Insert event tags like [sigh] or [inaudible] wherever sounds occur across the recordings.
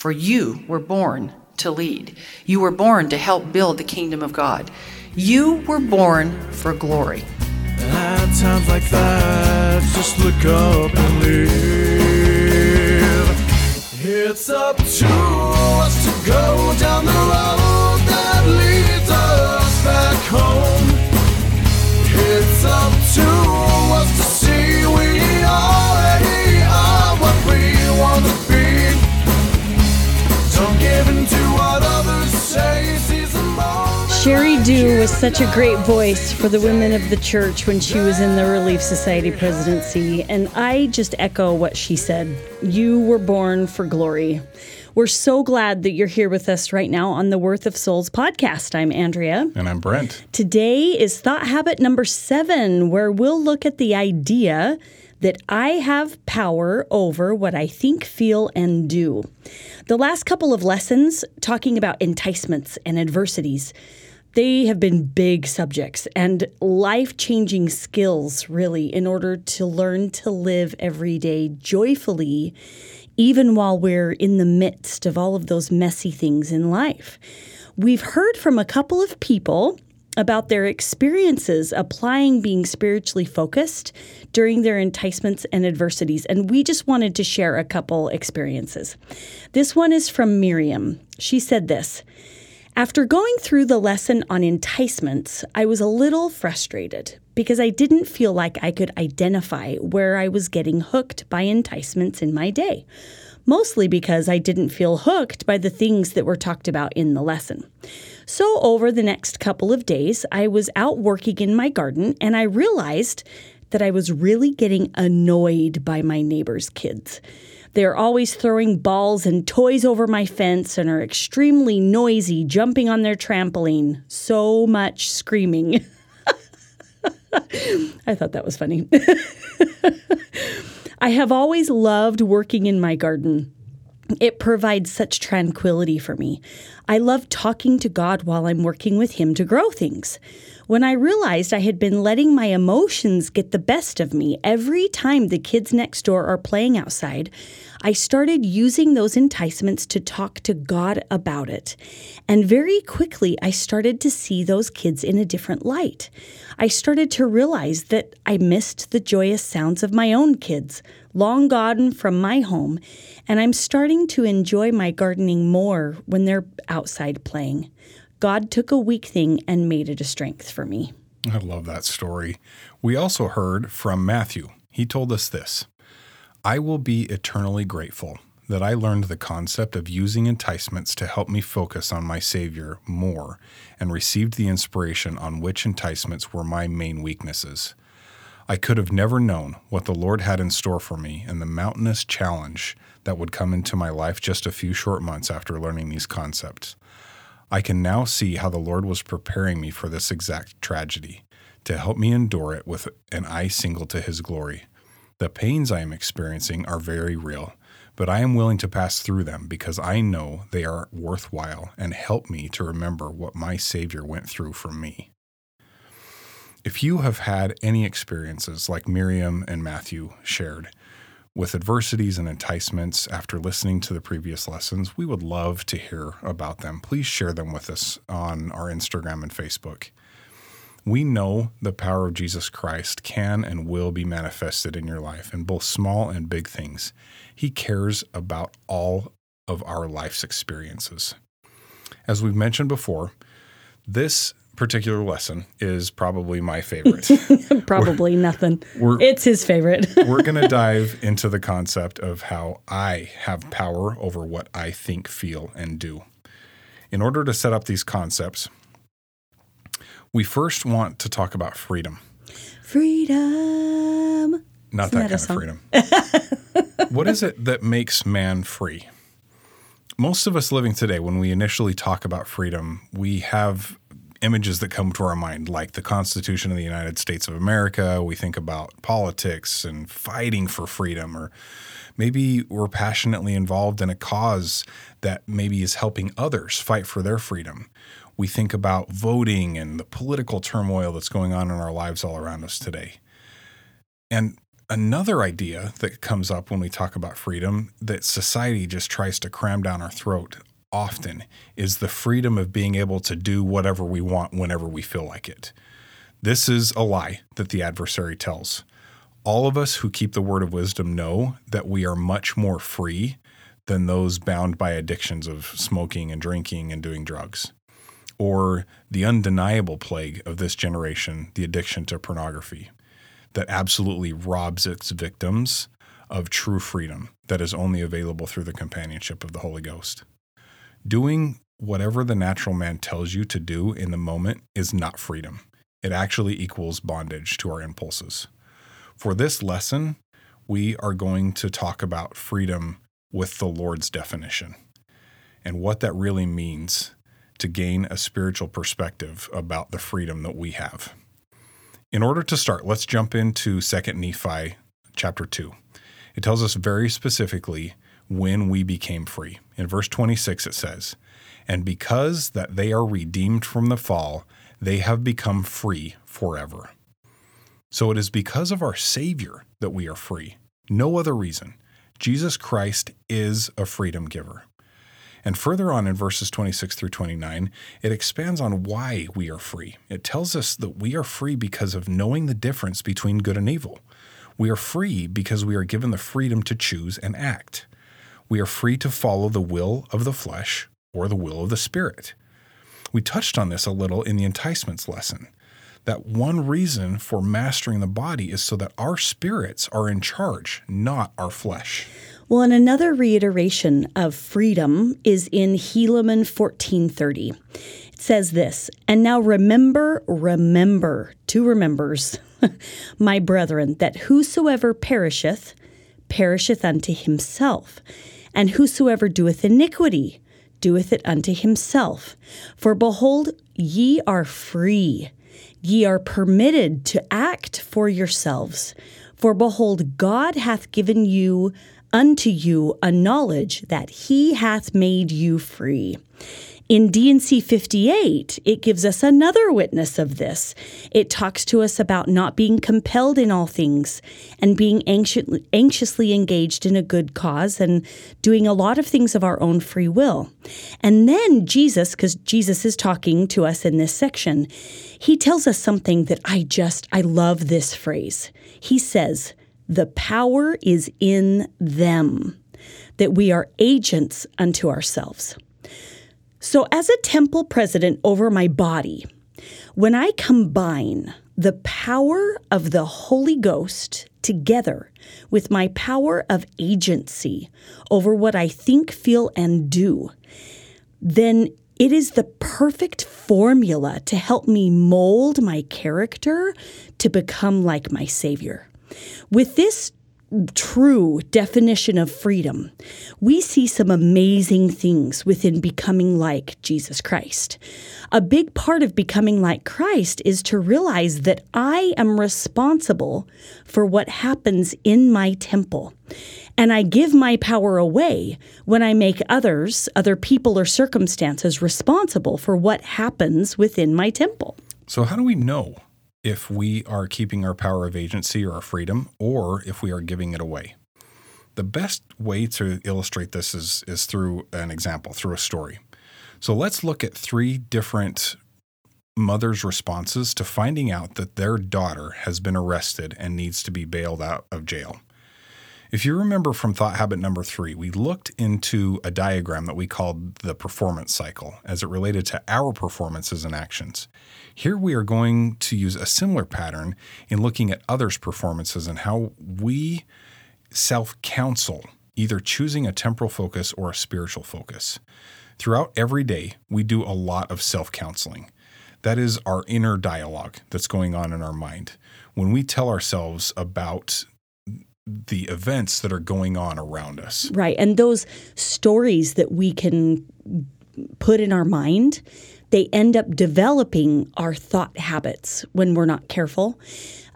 for you were born to lead. You were born to help build the kingdom of God. You were born for glory. At times like that, just look up and live. It's up to us to go down the road that leads us back home. It's up to Sheri Dew was such a great voice for the women of the church when she was in the Relief Society presidency, and I just echo what she said. You were born for glory. We're so glad that you're here with us right now on the Worth of Souls podcast. I'm Andrea. And I'm Brent. Today is thought habit number seven, where we'll look at the idea that I have power over what I think, feel, and do. The last couple of lessons talking about enticements and adversities. They have been big subjects and life changing skills, really, in order to learn to live every day joyfully, even while we're in the midst of all of those messy things in life. We've heard from a couple of people about their experiences applying being spiritually focused during their enticements and adversities. And we just wanted to share a couple experiences. This one is from Miriam. She said this After going through the lesson on enticements, I was a little frustrated because I didn't feel like I could identify where I was getting hooked by enticements in my day mostly because I didn't feel hooked by the things that were talked about in the lesson. So, over the next couple of days, I was out working in my garden and I realized that I was really getting annoyed by my neighbors' kids. They're always throwing balls and toys over my fence and are extremely noisy, jumping on their trampoline. So much screaming. [laughs] I thought that was funny. [laughs] I have always loved working in my garden. It provides such tranquility for me. I love talking to God while I'm working with Him to grow things. When I realized I had been letting my emotions get the best of me every time the kids next door are playing outside, I started using those enticements to talk to God about it. And very quickly, I started to see those kids in a different light. I started to realize that I missed the joyous sounds of my own kids, long gone from my home, and I'm starting to enjoy my gardening more when they're outside playing. God took a weak thing and made it a strength for me. I love that story. We also heard from Matthew. He told us this I will be eternally grateful that I learned the concept of using enticements to help me focus on my Savior more and received the inspiration on which enticements were my main weaknesses. I could have never known what the Lord had in store for me and the mountainous challenge that would come into my life just a few short months after learning these concepts. I can now see how the Lord was preparing me for this exact tragedy to help me endure it with an eye single to His glory. The pains I am experiencing are very real, but I am willing to pass through them because I know they are worthwhile and help me to remember what my Savior went through for me. If you have had any experiences like Miriam and Matthew shared, with adversities and enticements after listening to the previous lessons, we would love to hear about them. Please share them with us on our Instagram and Facebook. We know the power of Jesus Christ can and will be manifested in your life in both small and big things. He cares about all of our life's experiences. As we've mentioned before, this particular lesson is probably my favorite. [laughs] Probably nothing. we're- It's his favorite. [laughs] We're going to dive into the concept of how I have power over what I think, feel, and do. In order to set up these concepts, we first want to talk about freedom. Freedom. Not Isn't that, that kind of freedom. what is it that makes man free? Most of us living today, when we initially talk about freedom, we have images that come to our mind, like the Constitution of the United States of America. We think about politics and fighting for freedom, or maybe we're passionately involved in a cause that maybe is helping others fight for their freedom. We think about voting and the political turmoil that's going on in our lives all around us today. And Another idea that comes up when we talk about freedom that society just tries to cram down our throat often is the freedom of being able to do whatever we want whenever we feel like it. This is a lie that the adversary tells. All of us who keep the word of wisdom know that we are much more free than those bound by addictions of smoking and drinking and doing drugs. Or the undeniable plague of this generation, the addiction to pornography, that absolutely robs its victims of true freedom that is only available through the companionship of the Holy Ghost. Doing whatever the natural man tells you to do in the moment is not freedom. It actually equals bondage to our impulses. For this lesson, we are going to talk about freedom with the Lord's definition and what that really means to gain a spiritual perspective about the freedom that we have. In order to start, let's jump into 2 Nephi chapter 2. It tells us very specifically when we became free. In verse 26, it says, And because that they are redeemed from the fall, they have become free forever. So it is because of our Savior that we are free, no other reason. Jesus Christ is a freedom giver. And further on in verses 26 through 29, it expands on why we are free. It tells us that we are free because of knowing the difference between good and evil. We are free because we are given the freedom to choose and act. We are free to follow the will of the flesh or the will of the spirit. We touched on this a little in the enticements lesson. That one reason for mastering the body is so that our spirits are in charge, not our flesh. Well, and another reiteration of freedom is in Helaman 1430. It says this, and now remember, remember, two remembers, [laughs] my brethren, that whosoever perisheth, perisheth unto himself, and whosoever doeth iniquity, doeth it unto himself. For behold, ye are free. Ye are permitted to act for yourselves. For behold, God hath given you unto you a knowledge that he hath made you free. In D&C 58, it gives us another witness of this. It talks to us about not being compelled in all things and being anxiously engaged in a good cause and doing a lot of things of our own free will. And then Jesus, because Jesus is talking to us in this section, he tells us something that I just, I love this phrase. He says, the power is in them, that we are agents unto ourselves. So, as a temple president over my body, when I combine the power of the Holy Ghost together with my power of agency over what I think, feel, and do, then it is the perfect formula to help me mold my character to become like my Savior. With this true definition of freedom, we see some amazing things within becoming like Jesus Christ. A big part of becoming like Christ is to realize that I am responsible for what happens in my temple. And I give my power away when I make others, other people or circumstances responsible for what happens within my temple. So, how do we know if we are keeping our power of agency or our freedom, or if we are giving it away. The best way to illustrate this is, is through an example, through a story. So let's look at three different mothers' responses to finding out that their daughter has been arrested and needs to be bailed out of jail. If you remember from thought habit number three, we looked into a diagram that we called the performance cycle as it related to our performances and actions. Here we are going to use a similar pattern in looking at others' performances and how we self counsel, either choosing a temporal focus or a spiritual focus. Throughout every day, we do a lot of self counseling. That is our inner dialogue that's going on in our mind. When we tell ourselves about the events that are going on around us. Right. And those stories that we can put in our mind, they end up developing our thought habits when we're not careful.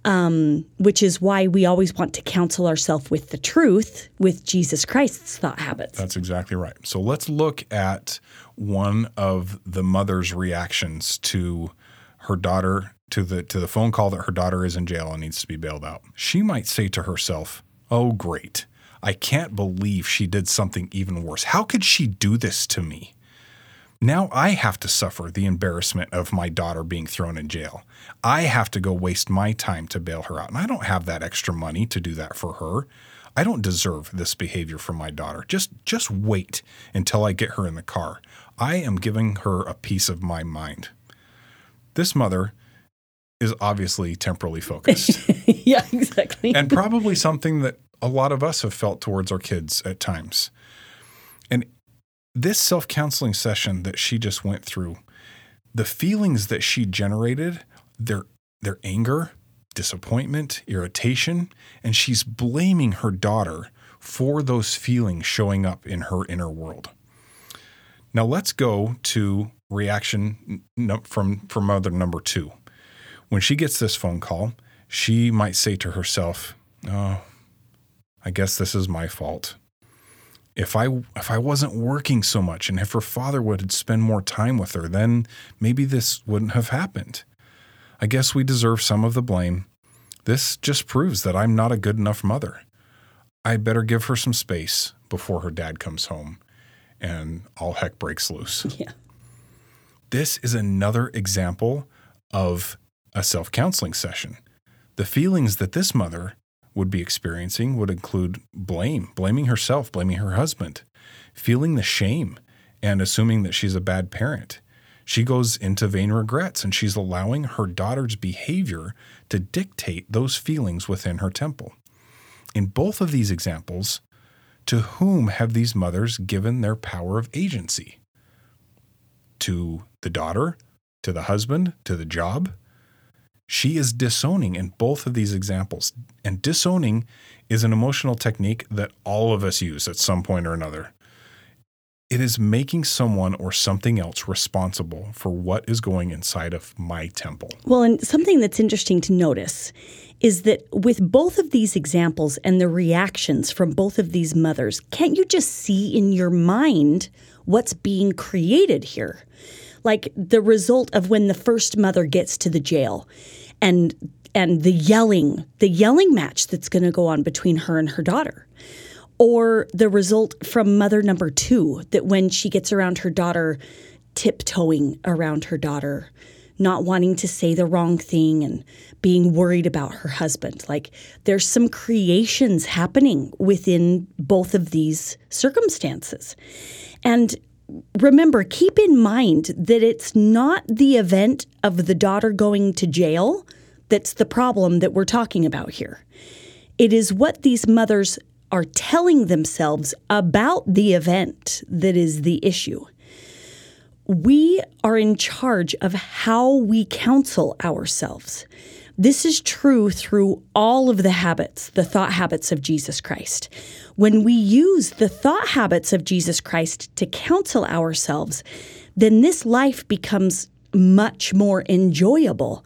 Um, which is why we always want to counsel ourselves with the truth, with Jesus Christ's thought habits. That's exactly right. So let's look at one of the mother's reactions to her daughter to the to the phone call that her daughter is in jail and needs to be bailed out. She might say to herself, "Oh great. I can't believe she did something even worse. How could she do this to me?" Now I have to suffer the embarrassment of my daughter being thrown in jail. I have to go waste my time to bail her out. And I don't have that extra money to do that for her. I don't deserve this behavior from my daughter. Just just wait until I get her in the car. I am giving her a piece of my mind. This mother is obviously temporally focused [laughs] yeah, exactly. and probably something that a lot of us have felt towards our kids at times. And this self counseling session that she just went through, the feelings that she generated, their their anger, disappointment, irritation, and she's blaming her daughter for those feelings showing up in her inner world. Now let's go to reaction from from mother number 2. When she gets this phone call, she might say to herself, "Oh, I guess this is my fault. If I if I wasn't working so much and if her father would spend more time with her, then maybe this wouldn't have happened. I guess we deserve some of the blame. This just proves that I'm not a good enough mother. I better give her some space before her dad comes home and all heck breaks loose. [laughs] yeah. This is another example of a self counseling session. The feelings that this mother would be experiencing would include blame, blaming herself, blaming her husband, feeling the shame, and assuming that she's a bad parent. She goes into vain regrets and she's allowing her daughter's behavior to dictate those feelings within her temple. In both of these examples, to whom have these mothers given their power of agency? To the daughter, to the husband, to the job? She is disowning in both of these examples. And disowning is an emotional technique that all of us use at some point or another. It is making someone or something else responsible for what is going inside of my temple. Well, and something that's interesting to notice is that with both of these examples and the reactions from both of these mothers, can't you just see in your mind what's being created here? Like the result of when the first mother gets to the jail and and the yelling, the yelling match that's going to go on between her and her daughter. Or the result from mother number 2 that when she gets around her daughter tiptoeing around her daughter not wanting to say the wrong thing and being worried about her husband. Like there's some creations happening within both of these circumstances. And remember, keep in mind that it's not the event of the daughter going to jail that's the problem that we're talking about here. It is what these mothers are telling themselves about the event that is the issue we are in charge of how we counsel ourselves. This is true through all of the habits, the thought habits of Jesus Christ. When we use the thought habits of Jesus Christ to counsel ourselves, then this life becomes much more enjoyable,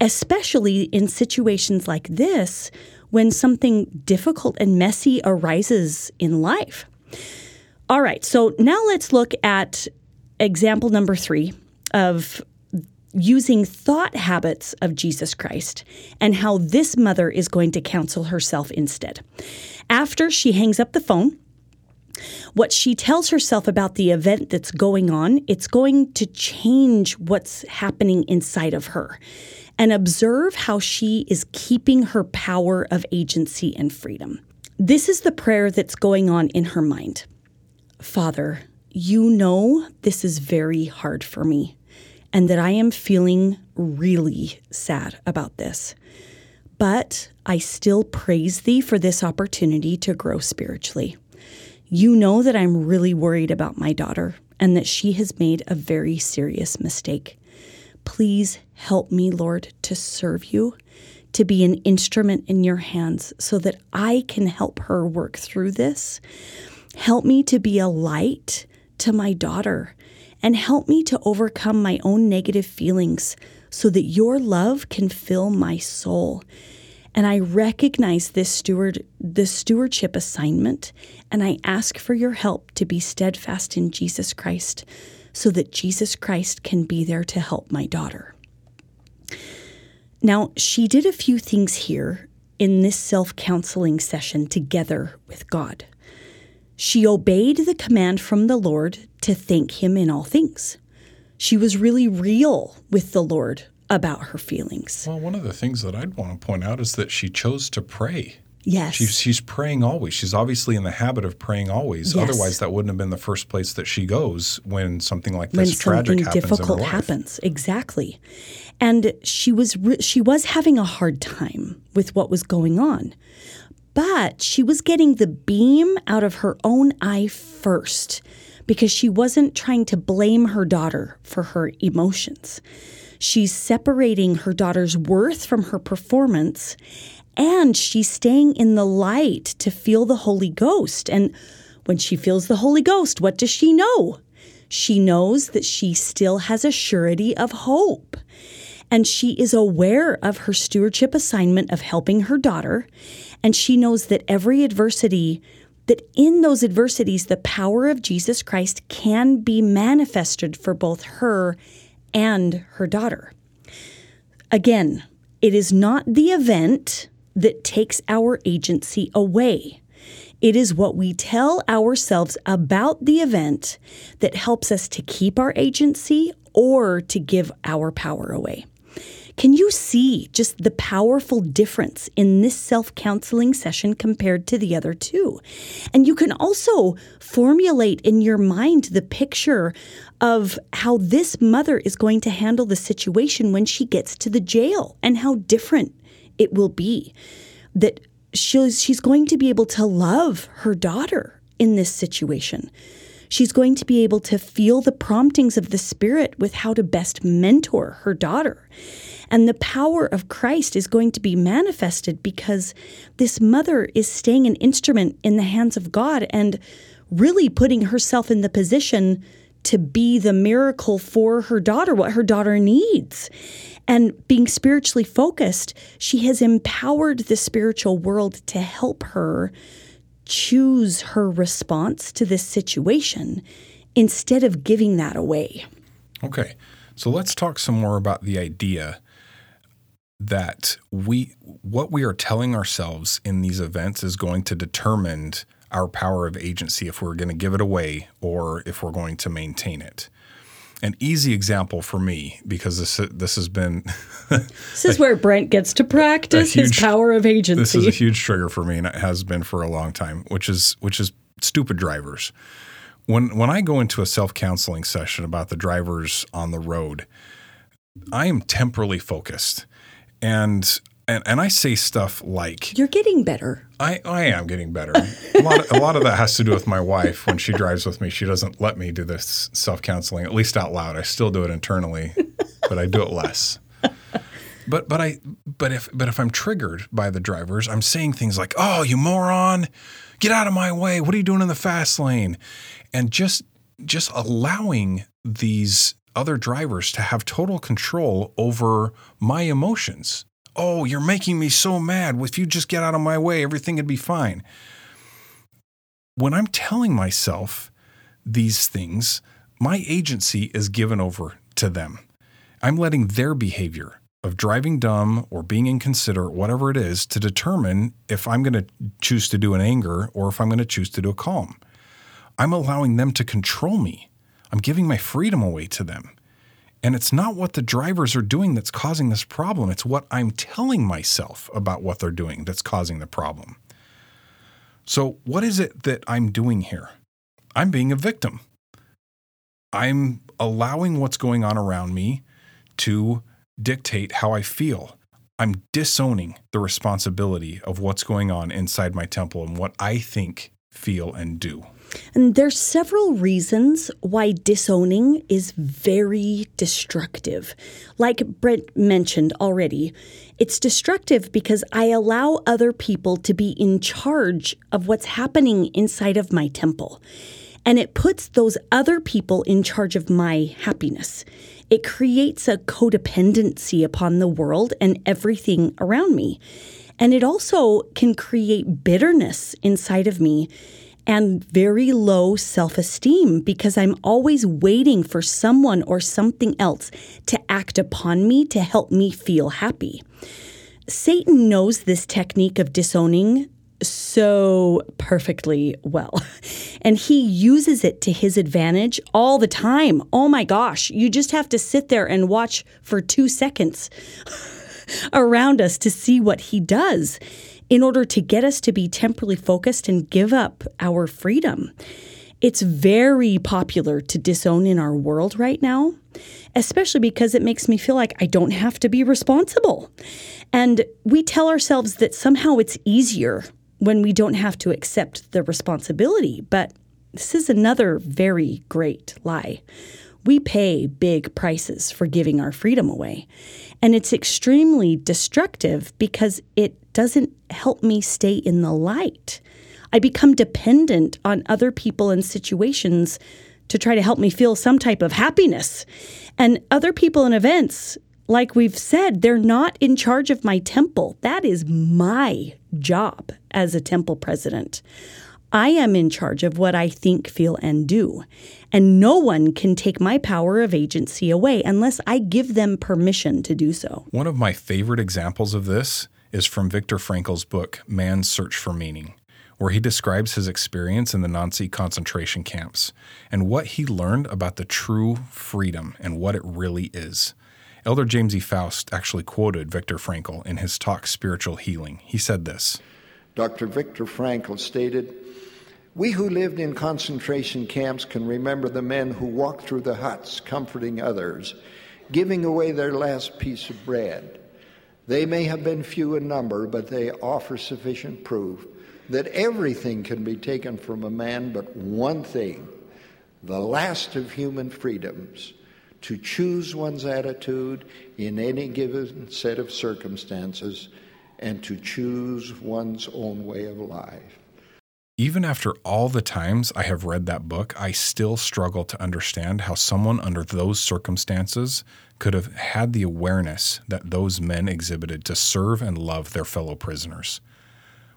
especially in situations like this when something difficult and messy arises in life. All right, so now let's look at example number three of using thought habits of Jesus Christ and how this mother is going to counsel herself instead. After she hangs up the phone, what she tells herself about the event that's going on, it's going to change what's happening inside of her. And observe how she is keeping her power of agency and freedom. This is the prayer that's going on in her mind. Father, you know this is very hard for me and that I am feeling really sad about this. But I still praise thee for this opportunity to grow spiritually. You know that I'm really worried about my daughter and that she has made a very serious mistake. Please help me, Lord, to serve you, to be an instrument in your hands so that I can help her work through this. Help me to be a light to my daughter and help me to overcome my own negative feelings so that your love can fill my soul. And I recognize this steward this stewardship assignment and I ask for your help to be steadfast in Jesus Christ so that Jesus Christ can be there to help my daughter. Now, she did a few things here in this self counseling session together with God. She obeyed the command from the Lord to thank Him in all things. She was really real with the Lord about her feelings. Well, one of the things that I'd want to point out is that she chose to pray. Yes. She's, she's praying always. She's obviously in the habit of praying always. Yes. Otherwise, that wouldn't have been the first place that she goes when something like when this tragic something happens difficult in her life. happens exactly and she was re- she was having a hard time with what was going on but she was getting the beam out of her own eye first because she wasn't trying to blame her daughter for her emotions she's separating her daughter's worth from her performance and she's staying in the light to feel the holy ghost and when she feels the holy ghost what does she know she knows that she still has a surety of hope. And she is aware of her stewardship assignment of helping her daughter. And she knows that every adversity, that in those adversities, the power of Jesus Christ can be manifested for both her and her daughter. Again, it is not the event that takes our agency away. It is what we tell ourselves about the event that helps us to keep our agency or to give our power away. Can you see just the powerful difference in this self counseling session compared to the other two? And you can also formulate in your mind the picture of how this mother is going to handle the situation when she gets to the jail and how different it will be. That she's, she's going to be able to love her daughter in this situation. She's going to be able to feel the promptings of the Spirit with how to best mentor her daughter. And the power of Christ is going to be manifested because this mother is staying an instrument in the hands of God and really putting herself in the position to be the miracle for her daughter, what her daughter needs. And being spiritually focused, she has empowered the spiritual world to help her choose her response to this situation instead of giving that away. Okay. So let's talk some more about the idea that we what we are telling ourselves in these events is going to determine our power of agency if we're going to give it away or if we're going to maintain it. An easy example for me because this this has been [laughs] This is where Brent gets to practice his huge- power of agency. this is a huge trigger for me and it has been for a long time which is which is stupid drivers when when i go into a self-counseling session about the drivers on the road i am temporally focused and and, and I say stuff like You're getting better. I, I am getting better. A lot, of, a lot of that has to do with my wife. When she drives with me, she doesn't let me do this self counseling, at least out loud. I still do it internally, but I do it less. But but I but if but if I'm triggered by the drivers, I'm saying things like, "Oh, you moron, get out of my way! What are you doing in the fast lane?" And just just allowing these other drivers to have total control over my emotions. Oh, you're making me so mad. If you just get out of my way, everything would be fine. When I'm telling myself these things, my agency is given over to them. I'm letting their behavior of driving dumb or being inconsiderate, whatever it is, to determine if I'm going to choose to do an anger or if I'm going to choose to do a calm. I'm allowing them to control me. I'm giving my freedom away to them. And it's not what the drivers are doing that's causing this problem. It's what I'm telling myself about what they're doing that's causing the problem. So, what is it that I'm doing here? I'm being a victim. I'm allowing what's going on around me to dictate how I feel. I'm disowning the responsibility of what's going on inside my temple and what I think, feel, and do. And there's several reasons why disowning is very destructive. Like Brent mentioned already, it's destructive because I allow other people to be in charge of what's happening inside of my temple. And it puts those other people in charge of my happiness. It creates a codependency upon the world and everything around me. And it also can create bitterness inside of me and very low self esteem because I'm always waiting for someone or something else to act upon me to help me feel happy. Satan knows this technique of disowning so perfectly well. [laughs] And he uses it to his advantage all the time. Oh my gosh, you just have to sit there and watch for two seconds [laughs] around us to see what he does in order to get us to be temporally focused and give up our freedom. It's very popular to disown in our world right now, especially because it makes me feel like I don't have to be responsible. And we tell ourselves that somehow it's easier when we don't have to accept the responsibility. But this is another very great lie. We pay big prices for giving our freedom away. And it's extremely destructive because it doesn't help me stay in the light. I become dependent on other people and situations to try to help me feel some type of happiness. And other people and events like we've said, they're not in charge of my temple. That is my job as a temple president. I am in charge of what I think, feel, and do. And no one can take my power of agency away unless I give them permission to do so. One of my favorite examples of this is from Viktor Frankl's book, Man's Search for Meaning, where he describes his experience in the Nazi concentration camps and what he learned about the true freedom and what it really is. Elder James E. Faust actually quoted Viktor Frankl in his talk Spiritual Healing. He said this Dr. Viktor Frankl stated, We who lived in concentration camps can remember the men who walked through the huts comforting others, giving away their last piece of bread. They may have been few in number, but they offer sufficient proof that everything can be taken from a man but one thing the last of human freedoms to choose one's attitude in any given set of circumstances and to choose one's own way of life. Even after all the times I have read that book, I still struggle to understand how someone under those circumstances could have had the awareness that those men exhibited to serve and love their fellow prisoners.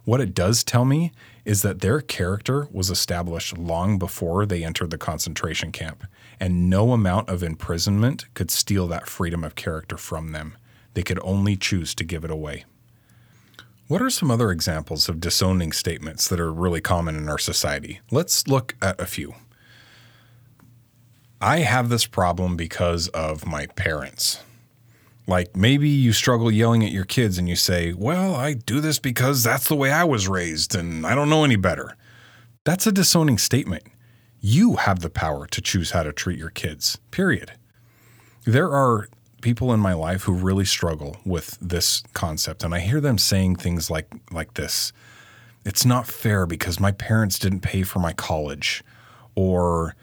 What it does tell me is that their character was established long before they entered the concentration camp, and no amount of imprisonment could steal that freedom of character from them. They could only choose to give it away. What are some other examples of disowning statements that are really common in our society? Let's look at a few. I have this problem because of my parents. Like maybe you struggle yelling at your kids and you say, Well, I do this because that's the way I was raised and I don't know any better. That's a disowning statement. You have the power to choose how to treat your kids, period. There are people in my life who really struggle with this concept and I hear them saying things like like this. It's not fair because my parents didn't pay for my college or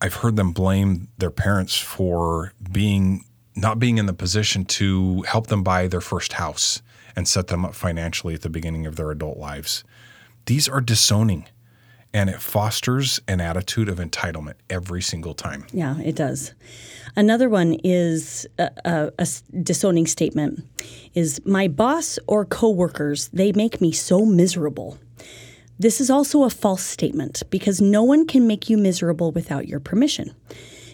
I've heard them blame their parents for being not being in the position to help them buy their first house and set them up financially at the beginning of their adult lives. These are disowning and it fosters an attitude of entitlement every single time. Yeah, it does. Another one is a, a, a disowning statement is my boss or coworkers, they make me so miserable. This is also a false statement because no one can make you miserable without your permission.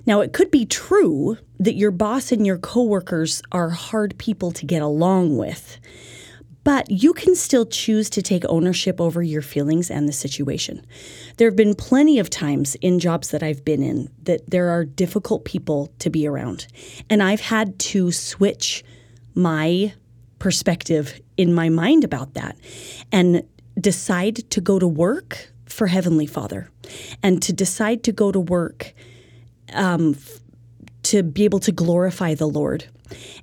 Now, it could be true that your boss and your coworkers are hard people to get along with, but you can still choose to take ownership over your feelings and the situation. There have been plenty of times in jobs that I've been in that there are difficult people to be around, and I've had to switch my perspective in my mind about that and decide to go to work for Heavenly Father and to decide to go to work um, to be able to glorify the Lord.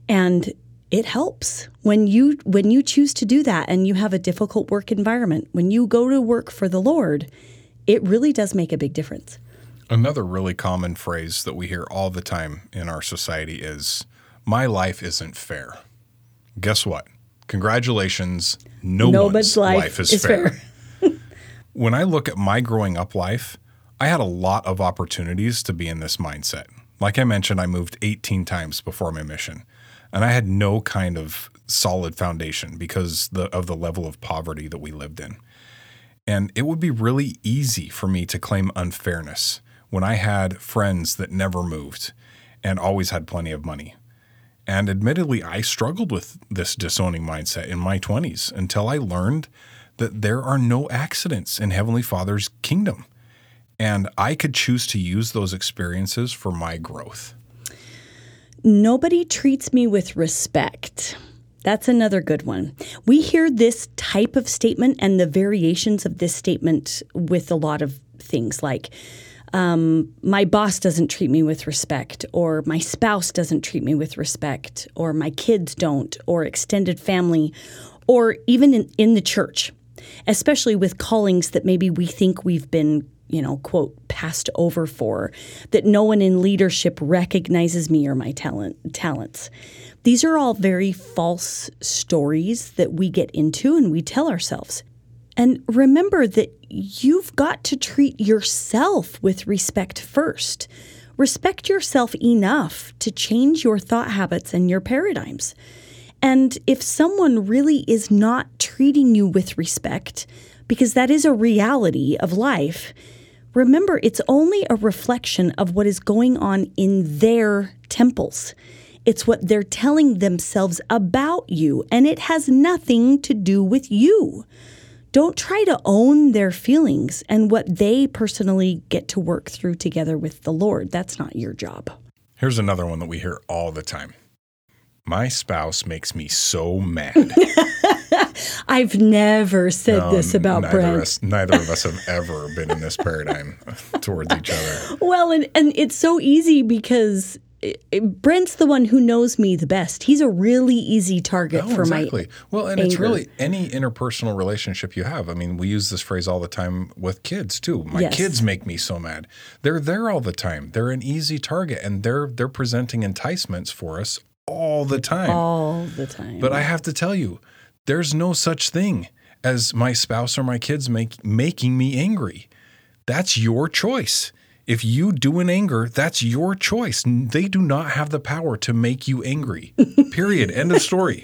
And it helps when you when you choose to do that and you have a difficult work environment when you go to work for the lord it really does make a big difference Another really common phrase that we hear all the time in our society is my life isn't fair. Guess what? Congratulations. No Nobody's one's life life, is, is fair. fair. [laughs] when I look at my growing up life, I had a lot of opportunities to be in this mindset. Like I mentioned, I moved 18 times before my mission, and I had no kind of solid foundation because the, of the level of poverty that we lived in. And it would be really easy for me to claim unfairness when I had friends that never moved and always had plenty of money. And admittedly, I struggled with this disowning mindset in my 20s until I learned that there are no accidents in Heavenly Father's kingdom. And I could choose to use those experiences for my growth. Nobody treats me with respect. That's another good one. We hear this type of statement and the variations of this statement with a lot of things like, um, my boss doesn't treat me with respect, or my spouse doesn't treat me with respect, or my kids don't, or extended family, or even in, in the church, especially with callings that maybe we think we've been you know, quote, passed over for, that no one in leadership recognizes me or my talent talents. These are all very false stories that we get into and we tell ourselves. And remember that you've got to treat yourself with respect first. Respect yourself enough to change your thought habits and your paradigms. And if someone really is not treating you with respect, because that is a reality of life, remember it's only a reflection of what is going on in their temples. It's what they're telling themselves about you, and it has nothing to do with you. Don't try to own their feelings and what they personally get to work through together with the Lord. That's not your job. Here's another one that we hear all the time My spouse makes me so mad. [laughs] I've never said No, this about neither Brent. Us, neither of us have ever been in this paradigm [laughs] towards each other. Well, and, and it's so easy because Brent's the one who knows me the best. He's a really easy target Oh, for exactly. my. well, and it's really any interpersonal relationship you have. I mean, we use this phrase all the time with kids too. My Yes. kids make me so mad. They're there all the time. They're an easy target, and they're they're presenting enticements for us all the time. All the time. But I have to tell you, there's no such thing as my spouse or my kids make making me angry. That's your choice. If you do in anger, that's your choice. They do not have the power to make you angry. [laughs] Period. End of story.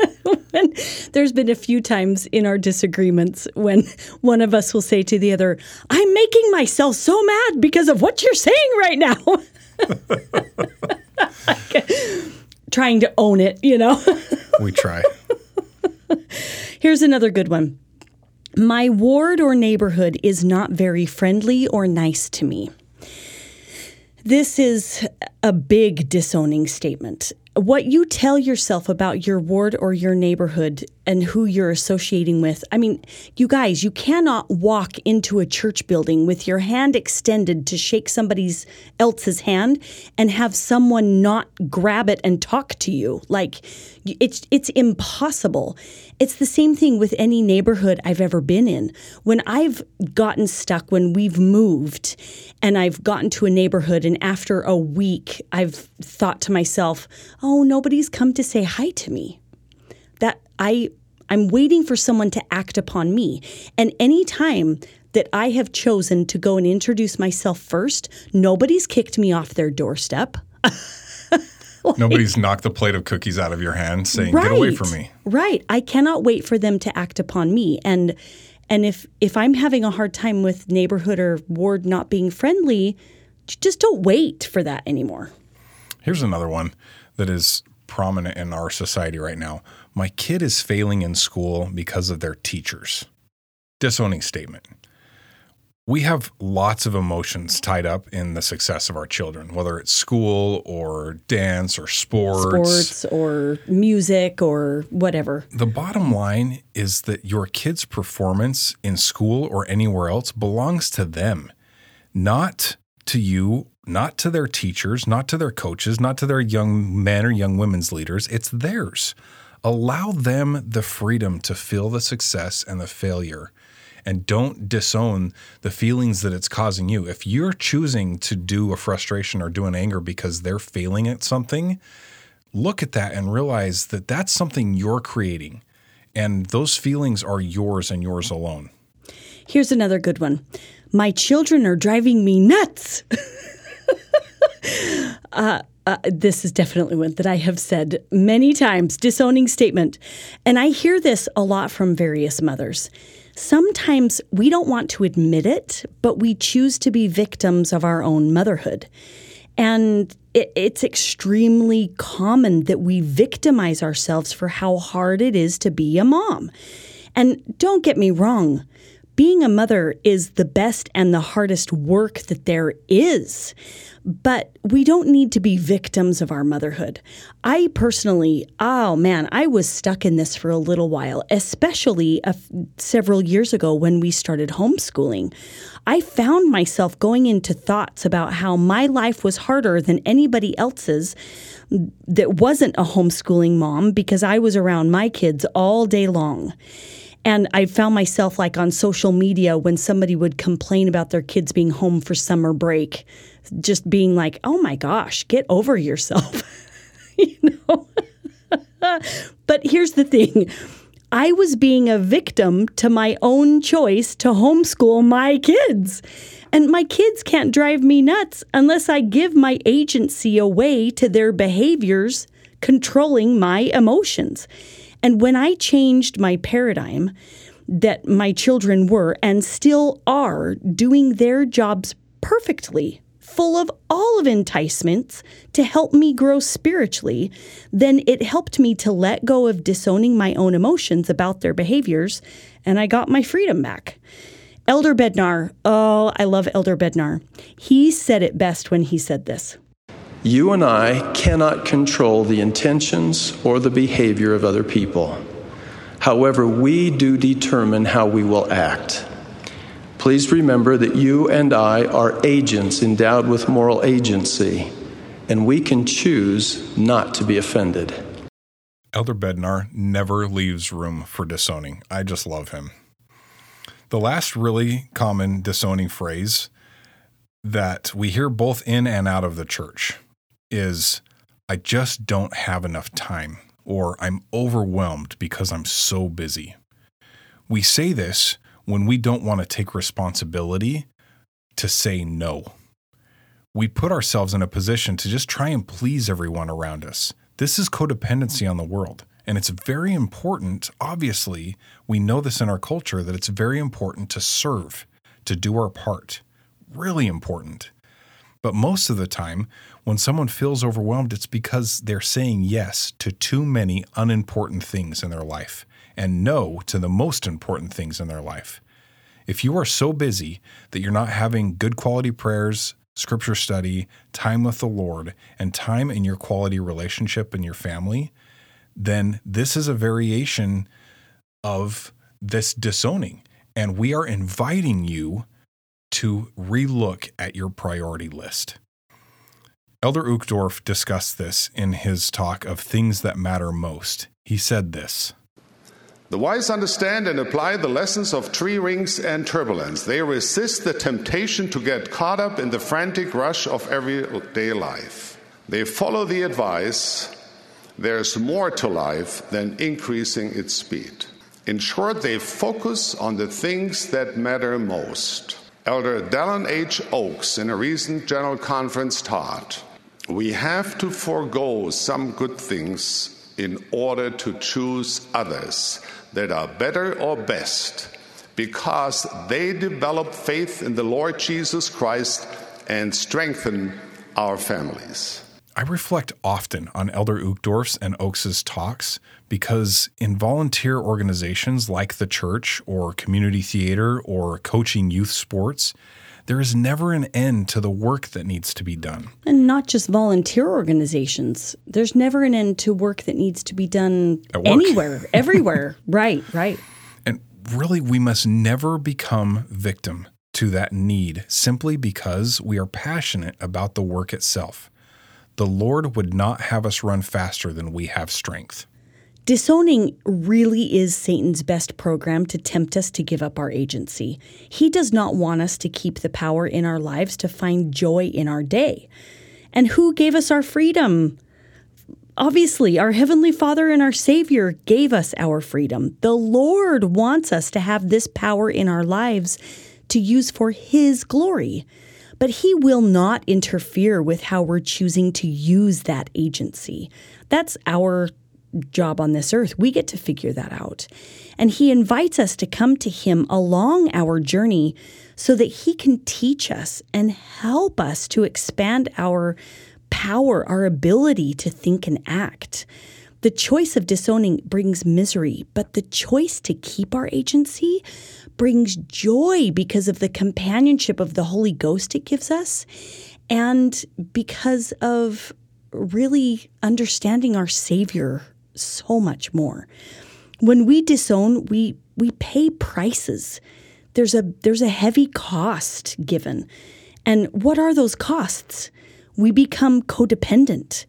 There's been a few times in our disagreements when one of us will say to the other, I'm making myself so mad because of what you're saying right now. [laughs] [laughs] Trying to own it, you know? We try. [laughs] Here's another good one. My ward or neighborhood is not very friendly or nice to me. This is a big disowning statement. What you tell yourself about your ward or your neighborhood and who you're associating with. I mean, you guys, you cannot walk into a church building with your hand extended to shake somebody's else's hand and have someone not grab it and talk to you. Like it's it's impossible. It's the same thing with any neighborhood I've ever been in. When I've gotten stuck when we've moved and I've gotten to a neighborhood and after a week I've thought to myself, "Oh, nobody's come to say hi to me." I I'm waiting for someone to act upon me. And any time that I have chosen to go and introduce myself first, nobody's kicked me off their doorstep. [laughs] Nobody's knocked the plate of cookies out of your hand saying, Get away from me. Right. I cannot wait for them to act upon me. And and if if I'm having a hard time with neighborhood or ward not being friendly, just don't wait for that anymore. Here's another one that is prominent in our society right now. My kid is failing in school because of their teachers. Disowning statement. We have lots of emotions tied up in the success of our children, whether it's school or dance or Sports Sports or music or whatever. The bottom line is that your kid's performance in school or anywhere else belongs to them, not to you, not to their teachers, not to their coaches, not to their young men or young women's leaders. It's theirs. Allow them the freedom to feel the success and the failure. And don't disown the feelings that it's causing you. If you're choosing to do a frustration or do an anger because they're failing at something, look at that and realize that that's something you're creating. And those feelings are yours and yours alone. Here's another good one. My children are driving me nuts. [laughs] uh, uh, this is definitely one that I have said many times, disowning statement. And I hear this a lot from various mothers. Sometimes we don't want to admit it, but we choose to be victims of our own motherhood. And it, it's extremely common that we victimize ourselves for how hard it is to be a mom. And don't get me wrong, being a mother is the best and the hardest work that there is. But we don't need to be victims of our motherhood. I personally, oh man, I was stuck in this for a little while, especially several years ago when we started homeschooling. I found myself going into thoughts about how my life was harder than anybody else's that wasn't a homeschooling mom because I was around my kids all day long. And I found myself like on social media when somebody would complain about their kids being home for summer break, just being like, oh my gosh, get over yourself. [laughs] you know? [laughs] but here's the thing I was being a victim to my own choice to homeschool my kids. And my kids can't drive me nuts unless I give my agency away to their behaviors controlling my emotions. And when I changed my paradigm that my children were and still are doing their jobs perfectly, full of all of enticements to help me grow spiritually, then it helped me to let go of disowning my own emotions about their behaviors, and I got my freedom back. Elder Bednar, oh, I love Elder Bednar. He said it best when he said this. You and I cannot control the intentions or the behavior of other people. However, we do determine how we will act. Please remember that you and I are agents endowed with moral agency, and we can choose not to be offended. Elder Bednar never leaves room for disowning. I just love him. The last really common disowning phrase that we hear both in and out of the church is I just don't have enough time or I'm overwhelmed because I'm so busy. We say this when we don't want to take responsibility to say no. We put ourselves in a position to just try and please everyone around us. This is codependency on the world. And it's very important, obviously, we know this in our culture, that it's very important to serve, to do our part. Really important. But most of the time, when someone feels overwhelmed, it's because they're saying yes to too many unimportant things in their life and no to the most important things in their life. If you are so busy that you're not having good quality prayers, scripture study, time with the Lord, and time in your quality relationship and your family, then this is a variation of this disowning. And we are inviting you to relook at your priority list. Elder Uchtdorf discussed this in his talk of things that matter most. He said this The wise understand and apply the lessons of tree rings and turbulence. They resist the temptation to get caught up in the frantic rush of everyday life. They follow the advice there's more to life than increasing its speed. In short, they focus on the things that matter most. Elder Dallin H. Oaks, in a recent general conference, taught we have to forego some good things in order to choose others that are better or best because they develop faith in the Lord Jesus Christ and strengthen our families. I reflect often on Elder Uchtdorf's and Oaks's talks because in volunteer organizations like the church or community theater or coaching youth sports, there is never an end to the work that needs to be done. And not just volunteer organizations. There's never an end to work that needs to be done anywhere, [laughs] everywhere. right, right. And really, we must never become victim to that need simply because we are passionate about the work itself. The Lord would not have us run faster than we have strength. Disowning really is Satan's best program to tempt us to give up our agency. He does not want us to keep the power in our lives to find joy in our day. And who gave us our freedom? Obviously, our Heavenly Father and our Savior gave us our freedom. The Lord wants us to have this power in our lives to use for His glory but he will not interfere with how we're choosing to use that agency. That's our job on this earth. We get to figure that out. And He invites us to come to Him along our journey so that He can teach us and help us to expand our power, our ability to think and act. The choice of disowning brings misery, but the choice to keep our agency brings joy because of the companionship of the Holy Ghost it gives us and because of really understanding our Savior so much more. When we disown, we we pay prices. There's a there's a heavy cost given. And what are those costs? We become codependent.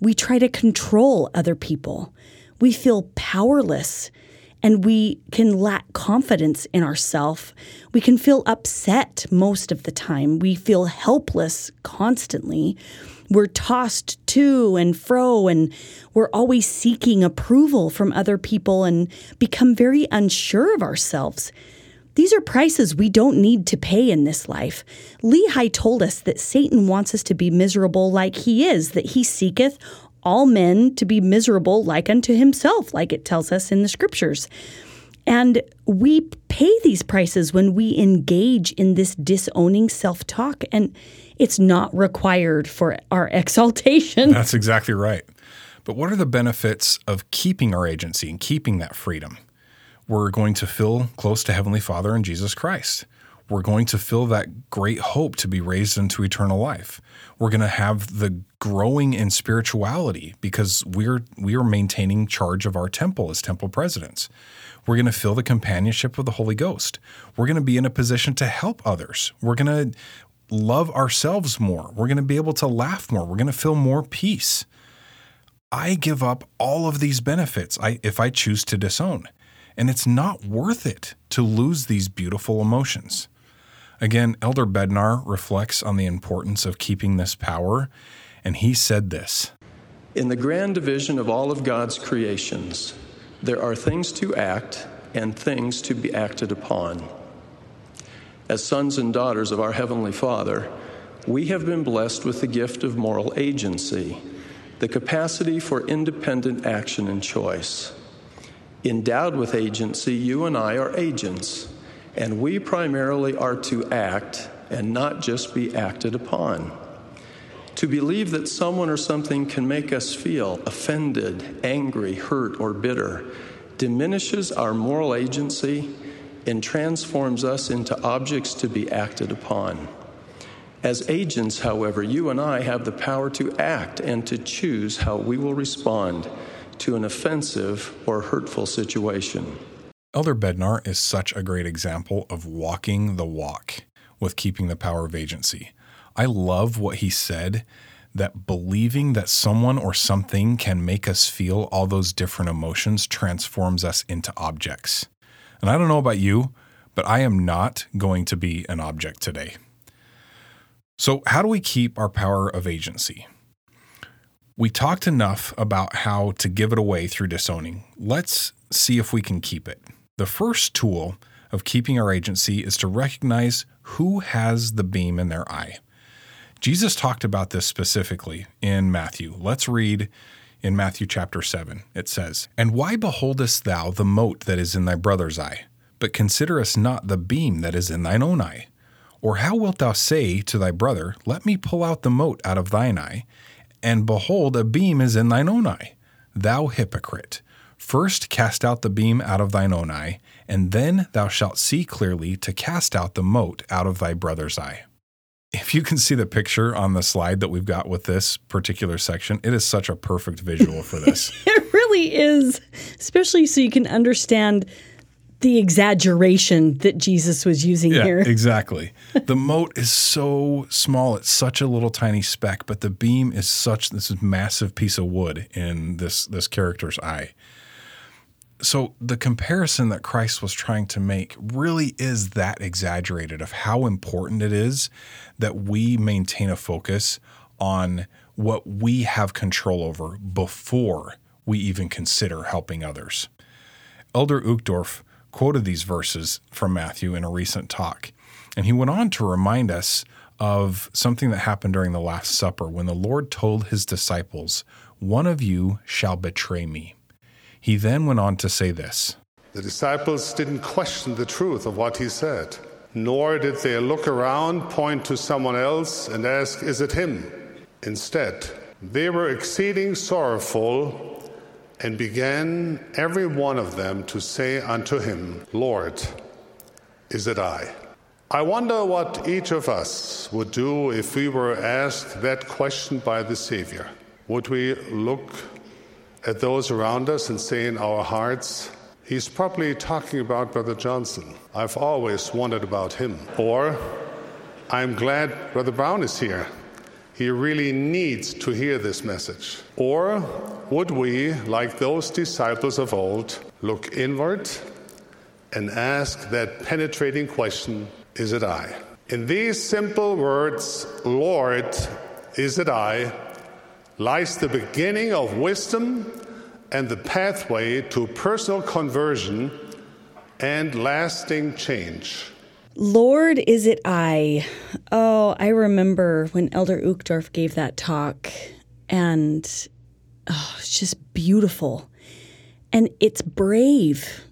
We try to control other people. We feel powerless and we can lack confidence in ourselves. We can feel upset most of the time. We feel helpless constantly. We're tossed to and fro, and we're always seeking approval from other people and become very unsure of ourselves. These are prices we don't need to pay in this life. Lehi told us that Satan wants us to be miserable like he is, that he seeketh all men to be miserable like unto himself, like it tells us in the scriptures. And we pay these prices when we engage in this disowning self talk, and it's not required for our exaltation. That's exactly right. But what are the benefits of keeping our agency and keeping that freedom? We're going to feel close to Heavenly Father and Jesus Christ we're going to feel that great hope to be raised into eternal life. We're going to have the growing in spirituality because we're we are maintaining charge of our temple as temple presidents. We're going to feel the companionship of the Holy Ghost. We're going to be in a position to help others. We're going to love ourselves more. We're going to be able to laugh more. We're going to feel more peace. I give up all of these benefits if I choose to disown. And it's not worth it to lose these beautiful emotions. Again, Elder Bednar reflects on the importance of keeping this power, and he said this In the grand division of all of God's creations, there are things to act and things to be acted upon. As sons and daughters of our Heavenly Father, we have been blessed with the gift of moral agency, the capacity for independent action and choice. Endowed with agency, you and I are agents and we primarily are to act and not just be acted upon. To believe that someone or something can make us feel offended, angry, hurt, or bitter diminishes our moral agency and transforms us into objects to be acted upon. As agents, however, you and I have the power to act and to choose how we will respond to an offensive or hurtful situation. Elder Bednar is such a great example of walking the walk with keeping the power of agency. I love what he said that believing that someone or something can make us feel all those different emotions transforms us into objects. And I don't know about you, but I am not going to be an object today. So, how do we keep our power of agency? We talked enough about how to give it away through disowning. Let's see if we can keep it. The first tool of keeping our agency is to recognize who has the beam in their eye. Jesus talked about this specifically in Matthew. Let's read in Matthew chapter 7. It says, And why beholdest thou the mote that is in thy brother's eye, but considerest not the beam that is in thine own eye? Or how wilt thou say to thy brother, Let me pull out the mote out of thine eye, and behold, a beam is in thine own eye? Thou hypocrite! First cast out the beam out of thine own eye, and then thou shalt see clearly to cast out the mote out of thy brother's eye. If you can see the picture on the slide that we've got with this particular section, it is such a perfect visual for this. [laughs] it really is, especially so you can understand the exaggeration that Jesus was using yeah, here. Exactly. [laughs] the mote is so small, it's such a little tiny speck, but the beam is such this massive piece of wood in this this character's eye so the comparison that Christ was trying to make really is that exaggerated of how important it is that we maintain a focus on what we have control over before we even consider helping others. Elder Uchtdorf quoted these verses from Matthew in a recent talk, and he went on to remind us of something that happened during the Last Supper when the Lord told his disciples, One of you shall betray me. He then went on to say this The disciples didn't question the truth of what he said, nor did they look around, point to someone else, and ask, Is it him? Instead, they were exceeding sorrowful and began every one of them to say unto him, Lord, is it I? I wonder what each of us would do if we were asked that question by the Savior. Would we look at those around us and say in our hearts, He's probably talking about Brother Johnson. I've always wondered about him. Or, I'm glad Brother Brown is here. He really needs to hear this message. Or would we, like those disciples of old, look inward and ask that penetrating question Is it I? In these simple words, Lord, is it I, lies the beginning of wisdom and the pathway to personal conversion and lasting change. Lord, is it I? Oh, I remember when Elder Uchtdorf gave that talk, and oh, it's just beautiful. And it's brave.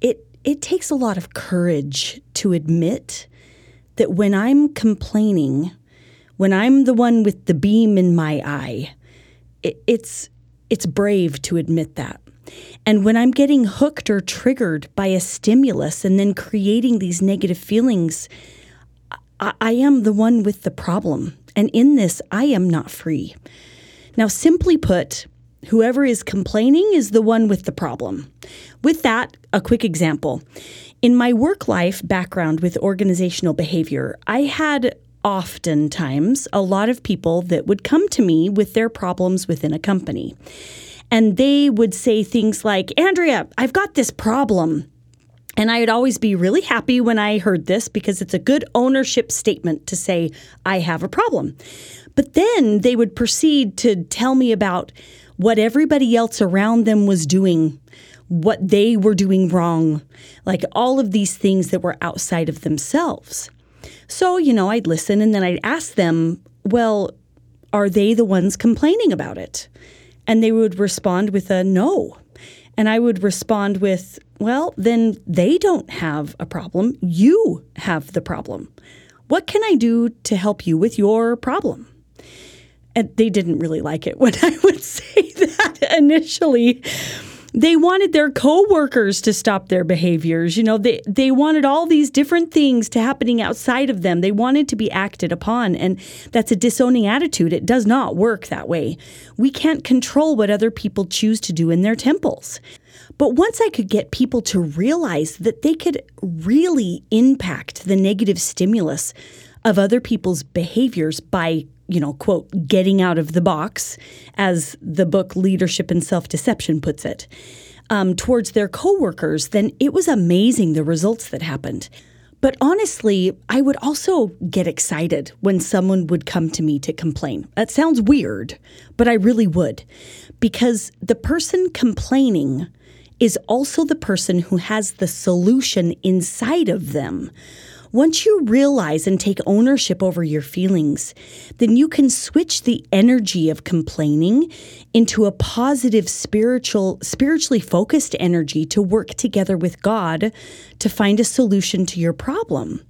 It it takes a lot of courage to admit that when I'm complaining, when I'm the one with the beam in my eye, it, it's it's brave to admit that. And when I'm getting hooked or triggered by a stimulus and then creating these negative feelings, I, I, am the one with the problem. And in this, I am not free. Now, simply put, whoever is complaining is the one with the problem. With that, a quick example. In my work life background with organizational behavior, I had oftentimes a lot of people that would come to me with their problems within a company. And they would say things like, Andrea, I've got this problem. And I'd always be really happy when I heard this because it's a good ownership statement to say, I have a problem. But then they would proceed to tell me about what everybody else around them was doing, what they were doing wrong, like all of these things that were outside of themselves. So, you know, I'd listen and then I'd ask them, well, are they the ones complaining about it? And they would respond with a no. And I would respond with, well, then they don't have a problem. You have the problem. What can I do to help you with your problem? And they didn't really like it [laughs] when I would say [laughs] that initially they wanted their coworkers to stop their behaviors. You know, they they wanted all these different things to happening outside of them. They wanted to be acted upon, and that's a disowning attitude. It does not work that way. We can't control what other people choose to do in their temples. But once I could get people to realize that they could really impact the negative stimulus of other people's behaviors by you know, quote, getting out of the box, as the book Leadership and Self Deception puts it, um, towards their coworkers, then it was amazing the results that happened. But honestly, I would also get excited when someone would come to me to complain. That sounds weird, but I really would. Because the person complaining is also the person who has the solution inside of them. Once you realize and take ownership over your feelings, then you can switch the energy of complaining into a positive spiritual spiritually focused energy to work together with God to find a solution to your problem.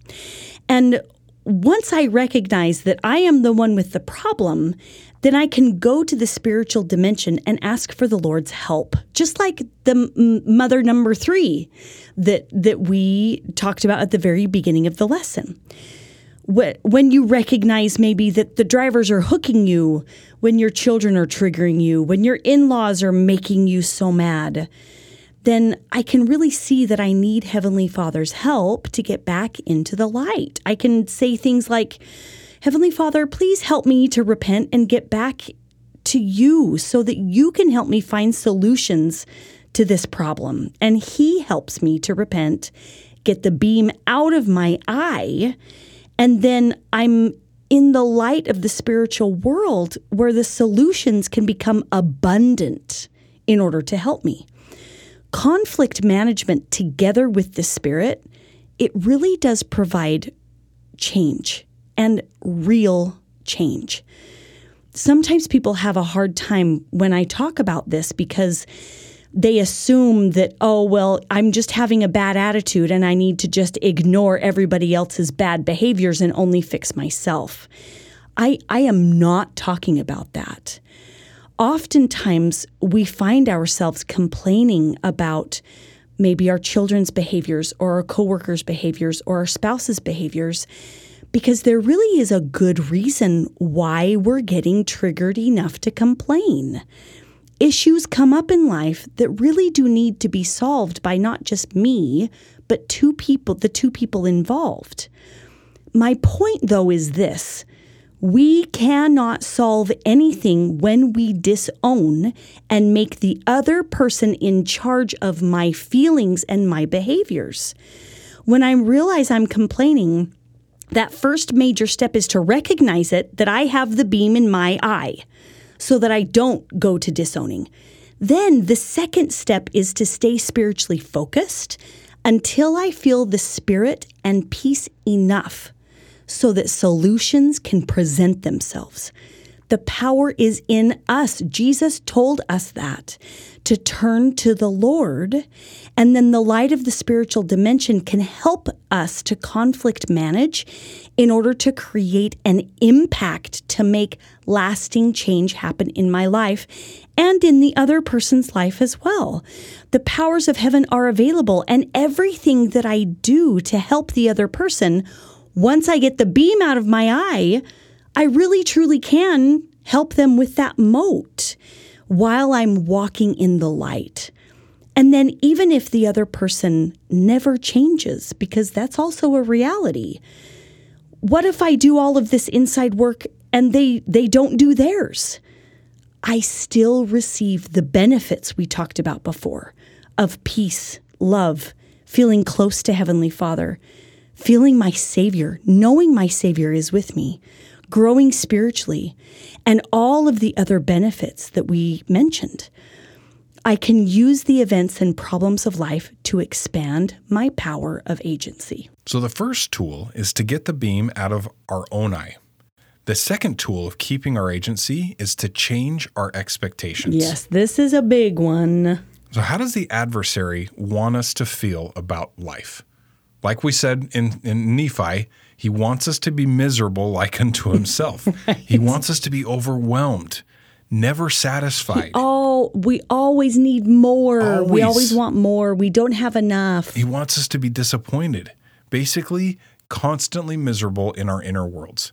And once I recognize that I am the one with the problem, then I can go to the spiritual dimension and ask for the Lord's help, just like the m- mother number three that that we talked about at the very beginning of the lesson. When you recognize maybe that the drivers are hooking you, when your children are triggering you, when your in laws are making you so mad, then I can really see that I need Heavenly Father's help to get back into the light. I can say things like, Heavenly Father, please help me to repent and get back to you so that you can help me find solutions to this problem. And He helps me to repent, get the beam out of my eye, and then I'm in the light of the spiritual world where the solutions can become abundant in order to help me. Conflict management together with the Spirit, it really does provide change and real change. Sometimes people have a hard time when I talk about this because they assume that, oh, well, I'm just having a bad attitude and I need to just ignore everybody else's bad behaviors and only fix myself. I, I am not talking about that. Oftentimes, we find ourselves complaining about maybe our children's behaviors or our coworkers' behaviors or our spouse's behaviors because there really is a good reason why we're getting triggered enough to complain. Issues come up in life that really do need to be solved by not just me, but two people, the two people involved. My point though is this we cannot solve anything when we disown and make the other person in charge of my feelings and my behaviors. When I realize I'm complaining, that first major step is to recognize it that I have the beam in my eye so that I don't go to disowning. Then the second step is to stay spiritually focused until I feel the spirit and peace enough so that solutions can present themselves. The power is in us. Jesus told us that to turn to the Lord. And then the light of the spiritual dimension can help us to conflict manage in order to create an impact to make lasting change happen in my life and in the other person's life as well. The powers of heaven are available, and everything that I do to help the other person, once I get the beam out of my eye, I really truly can help them with that mote while I'm walking in the light. And then, even if the other person never changes, because that's also a reality, what if I do all of this inside work and they, they don't do theirs? I still receive the benefits we talked about before of peace, love, feeling close to Heavenly Father, feeling my Savior, knowing my Savior is with me, growing spiritually, and all of the other benefits that we mentioned. I can use the events and problems of life to expand my power of agency. So, the first tool is to get the beam out of our own eye. The second tool of keeping our agency is to change our expectations. Yes, this is a big one. So, how does the adversary want us to feel about life? Like we said in, in Nephi, he wants us to be miserable like unto himself. [laughs] right. He wants us to be overwhelmed, never satisfied. Oh, we always need more. Always. We always want more. We don't have enough. He wants us to be disappointed, basically, constantly miserable in our inner worlds.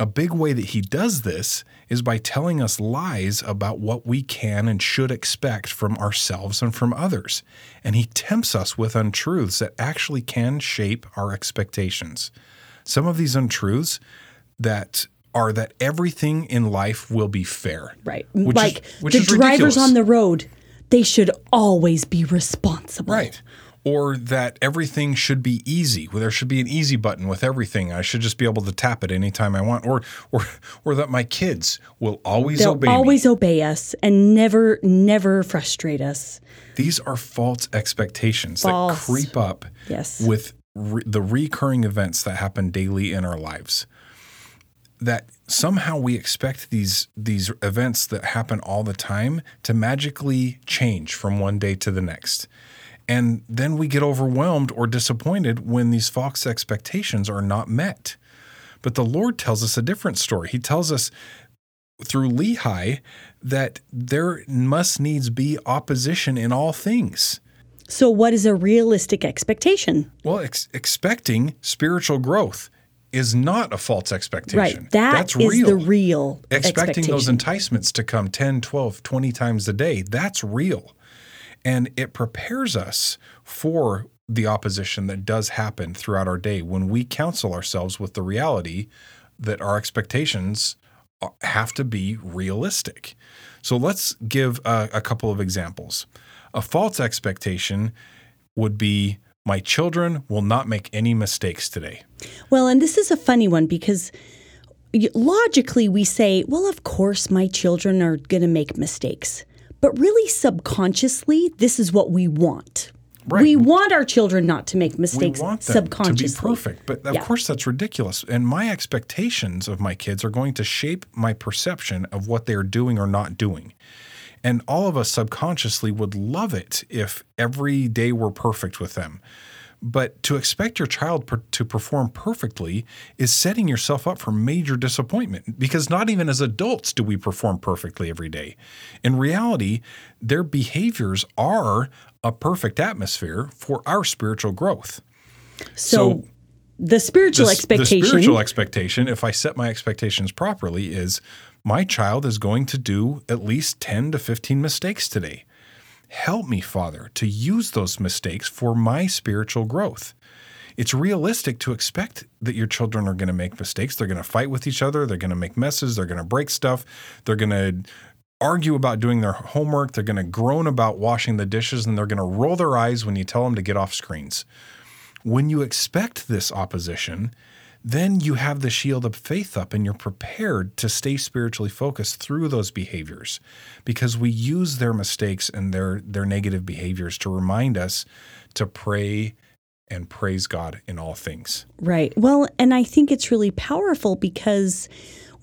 A big way that he does this is by telling us lies about what we can and should expect from ourselves and from others. And he tempts us with untruths that actually can shape our expectations. Some of these untruths that are that everything in life will be fair. Right. Like is, the drivers ridiculous. on the road, they should always be responsible. Right. Or that everything should be easy. There should be an easy button with everything. I should just be able to tap it anytime I want. Or or or that my kids will always They'll obey always me. obey us and never never frustrate us. These are false expectations false. that creep up yes. with re- the recurring events that happen daily in our lives that somehow we expect these these events that happen all the time to magically change from one day to the next. And then we get overwhelmed or disappointed when these false expectations are not met. But the Lord tells us a different story. He tells us through Lehi that there must needs be opposition in all things. So, what is a realistic expectation? Well, ex- expecting spiritual growth is not a false expectation. Right. That that's is real. the real Expecting those enticements to come 10, 12, 20 times a day, that's real. And it prepares us for the opposition that does happen throughout our day when we counsel ourselves with the reality that our expectations uh, have to be realistic. So let's give a, a couple of examples. A false expectation would be my children will not make any mistakes today. Well, and this is a funny one because logically we say, well, of course my children are going to make mistakes. But really subconsciously, this is what we want. Right. We want our children not to make mistakes we want them subconsciously. To be perfect. But of yeah. course that's ridiculous. And my expectations of my kids are going to shape my perception of what they're doing or not doing. And all of us subconsciously would love it if every day were perfect with them. But to expect your child per- to perform perfectly is setting yourself up for major disappointment because not even as adults do we perform perfectly every day. In reality, their behaviors are a perfect atmosphere for our spiritual growth. So, the spiritual the, expectation. The spiritual expectation, if I set my expectations properly, is my child is going to do at least 10 to 15 mistakes today. Help me, Father, to use those mistakes for my spiritual growth. It's realistic to expect that your children are going to make mistakes. They're going to fight with each other. They're going to make messes. They're going to break stuff. They're going to argue about doing their homework. They're going to groan about washing the dishes and they're going to roll their eyes when you tell them to get off screens. When you expect this opposition, then you have the shield of faith up and you're prepared to stay spiritually focused through those behaviors because we use their mistakes and their their negative behaviors to remind us to pray and praise God in all things. Right. Well, and I think it's really powerful because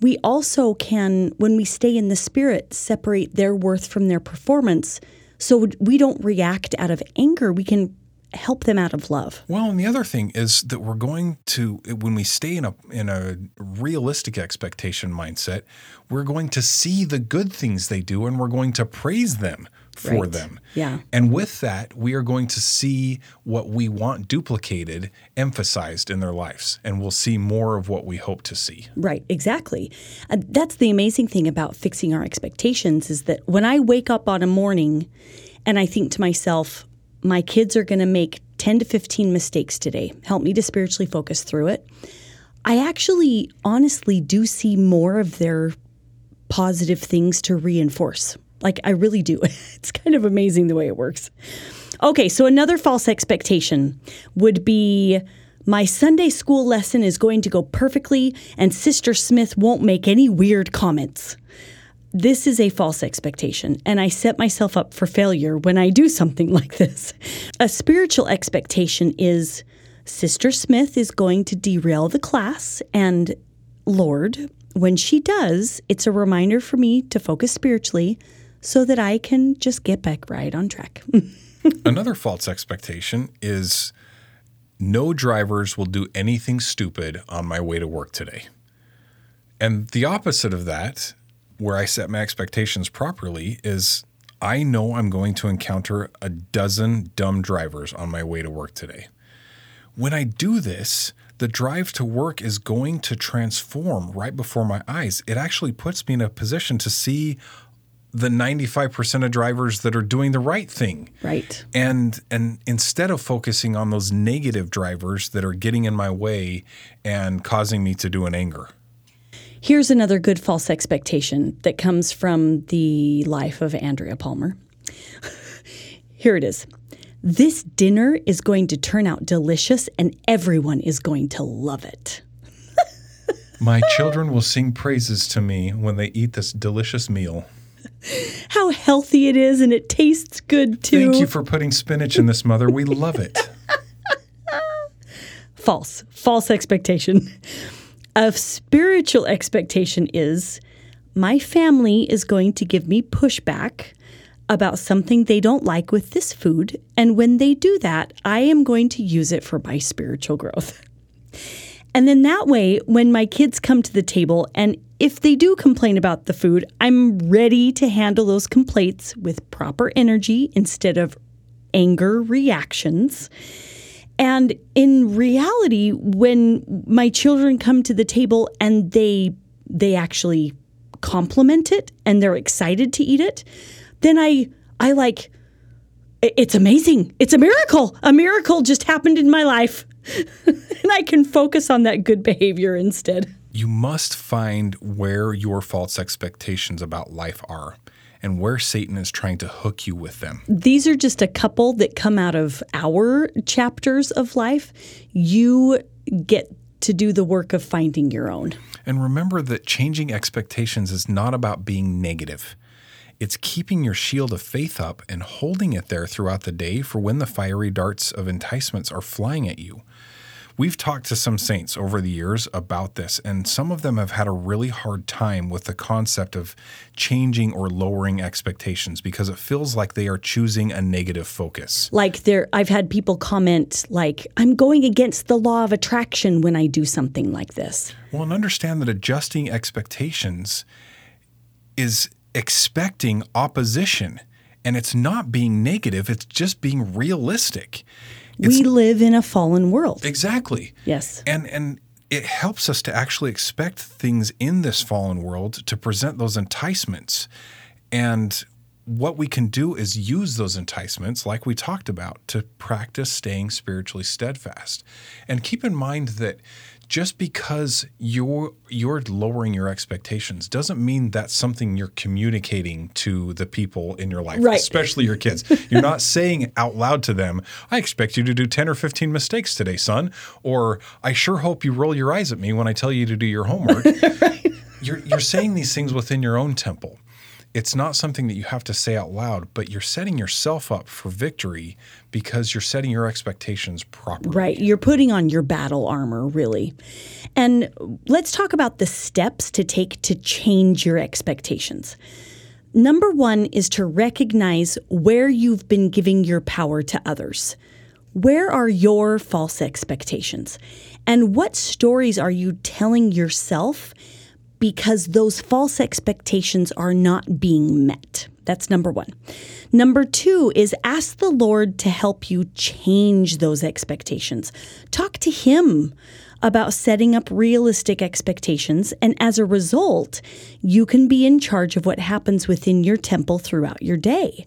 we also can, when we stay in the spirit, separate their worth from their performance. So we don't react out of anger. We can help them out of love. Well, and the other thing is that we're going to when we stay in a in a realistic expectation mindset, we're going to see the good things they do and we're going to praise them for Right. them. Yeah. And with that, we are going to see what we want duplicated, emphasized in their lives, and we'll see more of what we hope to see. Right, exactly. And that's the amazing thing about fixing our expectations is that when I wake up on a morning and I think to myself, my kids are going to make 10 to 15 mistakes today. Help me to spiritually focus through it. I actually honestly do see more of their positive things to reinforce. Like I really do. [laughs] It's kind of amazing the way it works. Okay, so another false expectation would be my Sunday school lesson is going to go perfectly and Sister Smith won't make any weird comments. This is a false expectation, and I set myself up for failure when I do something [laughs] like this. A spiritual expectation is Sister Smith is going to derail the class, and Lord, when she does, it's a reminder for me to focus spiritually so that I can just get back right on track. [laughs] Another false expectation is no drivers will do anything stupid on my way to work today. And the opposite of that, where I set my expectations properly, is I know I'm going to encounter a dozen dumb drivers on my way to work today. When I do this, the drive to work is going to transform right before my eyes. It actually puts me in a position to see the 95% of drivers that are doing the right thing. right. And and instead of focusing on those negative drivers that are getting in my way and causing me to do an anger. Here's another good false expectation that comes from the life of Andrea Palmer. [laughs] Here it is. This dinner is going to turn out delicious and everyone is going to love it. [laughs] My children will sing praises to me when they eat this delicious meal. How healthy it is and it tastes good too. Thank you for putting spinach in this, mother. We love it. [laughs] False. False expectation. A spiritual expectation is my family is going to give me pushback about something they don't like with this food. And when they do that, I am going to use it for my spiritual growth. [laughs] And then that way, when my kids come to the table, and if they do complain about the food, I'm ready to handle those complaints with proper energy instead of anger reactions. And in reality, when my children come to the table and they they actually compliment it and they're excited to eat it, then I I like it's amazing. It's a miracle. A miracle just happened in my life. [laughs] and I can focus on that good behavior instead. You must find where your false expectations about life are and where Satan is trying to hook you with them. These are just a couple that come out of our chapters of life. You get to do the work of finding your own. And remember that changing expectations is not about being negative. It's keeping your shield of faith up and holding it there throughout the day for when the fiery darts of enticements are flying at you. We've talked to some saints over the years about this, and some of them have had a really hard time with the concept of changing or lowering expectations because it feels like they are choosing a negative focus. Like there I've had people comment like I'm going against the law of attraction when I do something like this. Well, and understand that adjusting expectations is expecting opposition. And it's not being negative, it's just being realistic. It's, we live in a fallen world. exactly. Yes. And and it helps us to actually expect things in this fallen world to present those enticements. And what we can do is use those enticements, like we talked about, to practice staying spiritually steadfast. And keep in mind that just because you're you're lowering your expectations doesn't mean that's something you're communicating to the people in your life, Right. especially your kids. You're not [laughs] saying out loud to them, "I expect you to do 10 or 15 mistakes today, son," or "I sure hope you roll your eyes at me when I tell you to do your homework." [laughs] You're you're saying these things within your own temple. It's not something that you have to say out loud, but you're setting yourself up for victory because you're setting your expectations properly. Right. You're putting on your battle armor, really. And let's talk about the steps to take to change your expectations. Number one is to recognize where you've been giving your power to others. Where are your false expectations? And what stories are you telling yourself because those false expectations are not being met? That's number one. Number two is ask the Lord to help you change those expectations. Talk to Him about setting up realistic expectations. And as a result, you can be in charge of what happens within your temple throughout your day.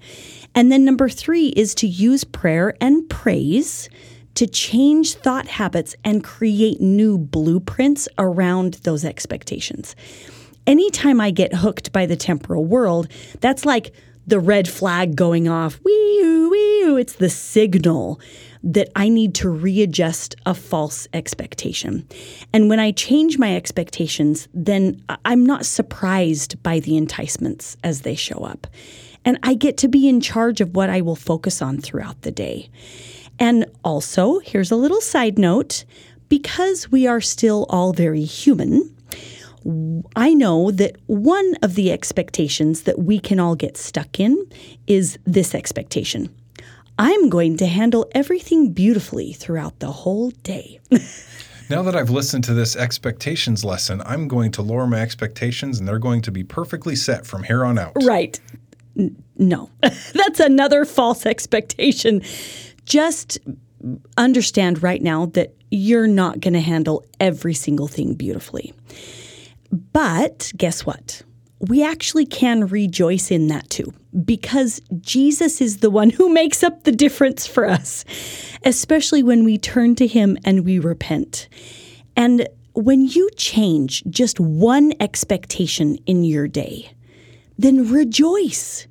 And then number three is to use prayer and praise to change thought habits and create new blueprints around those expectations. Anytime I get hooked by the temporal world, that's like the red flag going off. Wee-oo, wee-oo. It's the signal that I need to readjust a false expectation. And when I change my expectations, then I'm not surprised by the enticements as they show up. And I get to be in charge of what I will focus on throughout the day. And also, here's a little side note because we are still all very human, I know that one of the expectations that we can all get stuck in is this expectation I'm going to handle everything beautifully throughout the whole day. [laughs] Now that I've listened to this expectations lesson, I'm going to lower my expectations and they're going to be perfectly set from here on out. Right. N- no, [laughs] that's another false expectation. Just understand right now that you're not going to handle every single thing beautifully. But guess what? We actually can rejoice in that too, because Jesus is the one who makes up the difference for us, especially when we turn to Him and we repent. And when you change just one expectation in your day, then rejoice.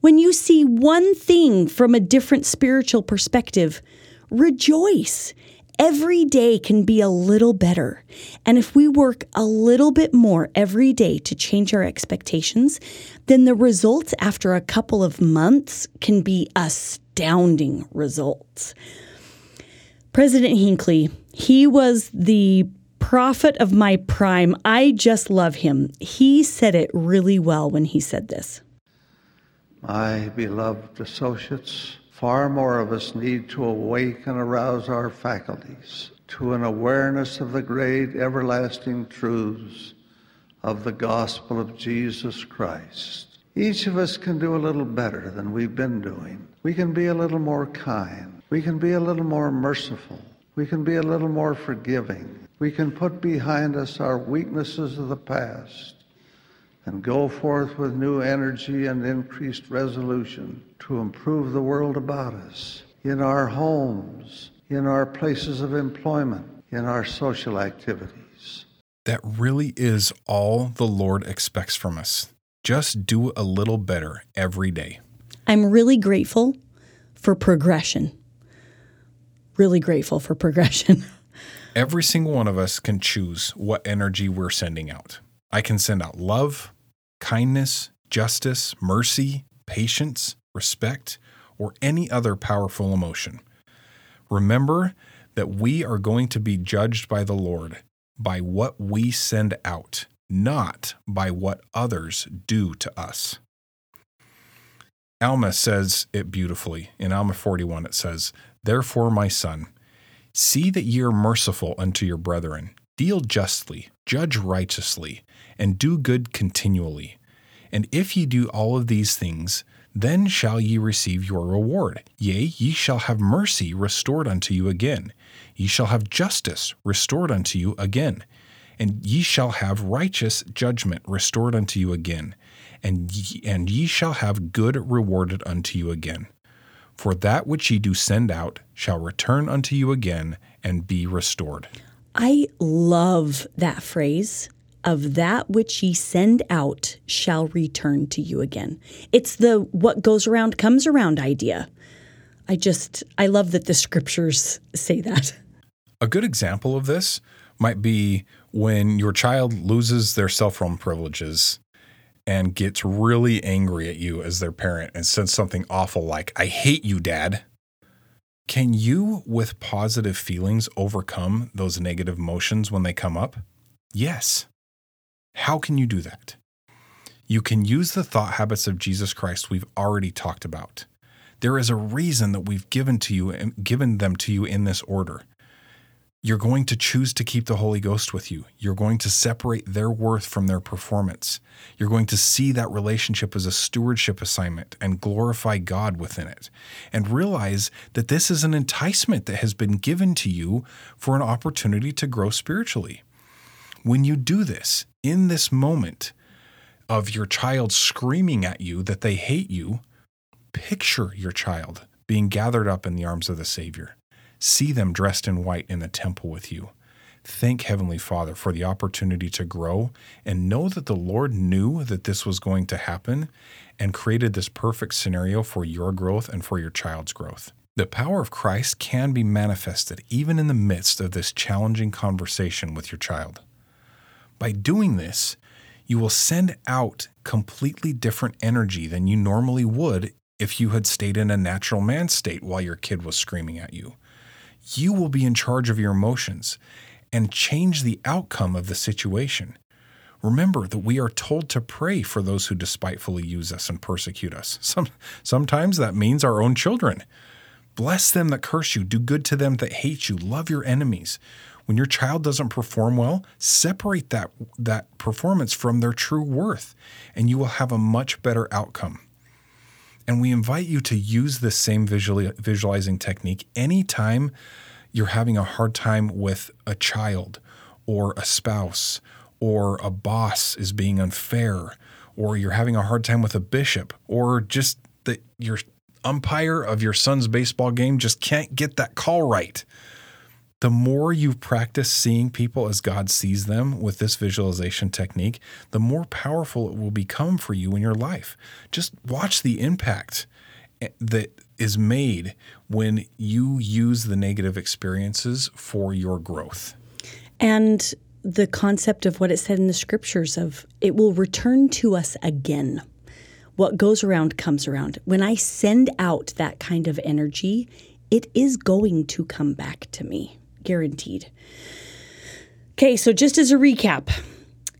When you see one thing from a different spiritual perspective, rejoice. Every day can be a little better. And if we work a little bit more every day to change our expectations, then the results after a couple of months can be astounding results. President Hinckley, he was the prophet of my prime. I just love him. He said it really well when he said this. My beloved associates, far more of us need to awake and arouse our faculties to an awareness of the great everlasting truths of the gospel of Jesus Christ. Each of us can do a little better than we've been doing. We can be a little more kind. We can be a little more merciful. We can be a little more forgiving. We can put behind us our weaknesses of the past and go forth with new energy and increased resolution to improve the world about us, in our homes, in our places of employment, in our social activities. That really is all the Lord expects from us. Just do a little better every day. I'm really grateful for progression. Really grateful for progression. [laughs] Every single one of us can choose what energy we're sending out. I can send out love, kindness, justice, mercy, patience, respect, or any other powerful emotion. Remember that we are going to be judged by the Lord by what we send out, not by what others do to us. Alma says it beautifully. In Alma 41, it says, Therefore, my son, see that ye are merciful unto your brethren, deal justly, judge righteously, and do good continually. And if ye do all of these things, then shall ye receive your reward. Yea, ye shall have mercy restored unto you again. Ye shall have justice restored unto you again. And ye shall have righteous judgment restored unto you again. And ye, and ye shall have good rewarded unto you again. For that which ye do send out shall return unto you again and be restored. I love that phrase of that which ye send out shall return to you again. It's the what goes around comes around idea. I just, I love that the scriptures say that. A good example of this might be when your child loses their cell phone privileges and gets really angry at you as their parent and says something awful like, I hate you, dad. Can you, with positive feelings, overcome those negative emotions when they come up? Yes. How can you do that? You can use the thought habits of Jesus Christ we've already talked about. There is a reason that we've given to you and given them to you in this order. You're going to choose to keep the Holy Ghost with you. You're going to separate their worth from their performance. You're going to see that relationship as a stewardship assignment and glorify God within it. And realize that this is an enticement that has been given to you for an opportunity to grow spiritually. When you do this, in this moment of your child screaming at you that they hate you, picture your child being gathered up in the arms of the Savior. See them dressed in white in the temple with you. Thank Heavenly Father for the opportunity to grow and know that the Lord knew that this was going to happen and created this perfect scenario for your growth and for your child's growth. The power of Christ can be manifested even in the midst of this challenging conversation with your child. By doing this, you will send out completely different energy than you normally would if you had stayed in a natural man state while your kid was screaming at you. You will be in charge of your emotions and change the outcome of the situation. Remember that we are told to pray for those who despitefully use us and persecute us. [laughs] Some, sometimes that means our own children. Bless them that curse you, do good to them that hate you, love your enemies. When your child doesn't perform well, separate that, that performance from their true worth, and you will have a much better outcome. And we invite you to use this same visual, visualizing technique anytime you're having a hard time with a child or a spouse or a boss is being unfair or you're having a hard time with a bishop or just that your umpire of your son's baseball game just can't get that call right the more you practice seeing people as God sees them with this visualization technique, the more powerful it will become for you in your life. Just watch the impact eh, that is made when you use the negative experiences for your growth. And the concept of what it said in the scriptures of it will return to us again. What goes around comes around. When I send out that kind of energy, it is going to come back to me guaranteed. Okay, so just as a recap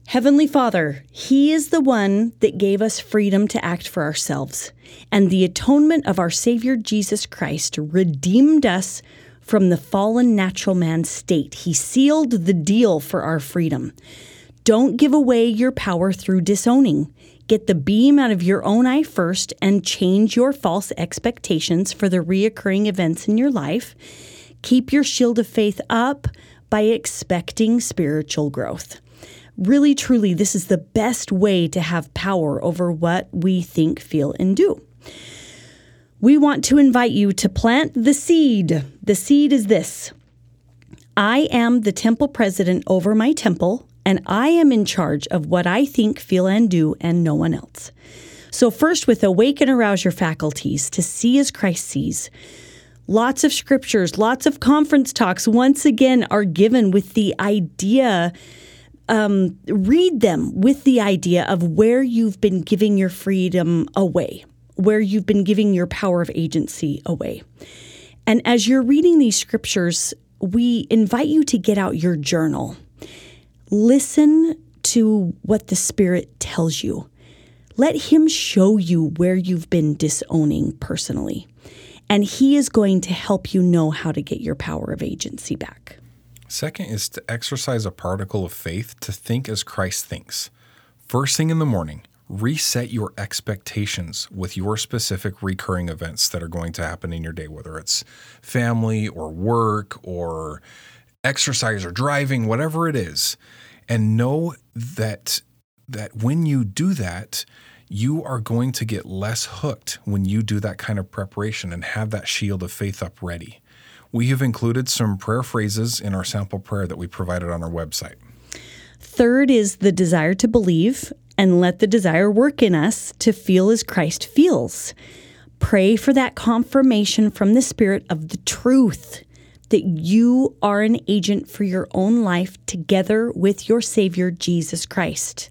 Heavenly Father, He is the one that gave us freedom to act for ourselves, and the atonement of our Savior Jesus Christ redeemed us from the fallen natural man state. He sealed the deal for our freedom. Don't give away your power through disowning. Get the beam out of your own eye first and change your false expectations for the reoccurring events in your life Keep your shield of faith up by expecting spiritual growth. Really, truly, this is the best way to have power over what we think, feel, and do. We want to invite you to plant the seed. The seed is this I am the temple president over my temple, and I am in charge of what I think, feel, and do, and no one else. So, first, with awaken, and arouse your faculties to see as Christ sees lots of scriptures, lots of conference talks, once again, are given with the idea. Um, read them with the idea of where you've been giving your freedom away, where you've been giving your power of agency away. And as you're reading these scriptures, we invite you to get out your journal. Listen to what the Spirit tells you. Let Him show you where you've been disowning personally. And He is going to help you know how to get your power of agency back. Second is to exercise a particle of faith to think as Christ thinks. First thing in the morning, reset your expectations with your specific recurring events that are going to happen in your day, whether it's family or work or exercise or driving, whatever it is. And know that that when you do that, you are going to get less hooked when you do that kind of preparation and have that shield of faith up ready. We have included some prayer phrases in our sample prayer that we provided on our website. Third is the desire to believe and let the desire work in us to feel as Christ feels. Pray for that confirmation from the Spirit of the truth that you are an agent for your own life together with your Savior, Jesus Christ.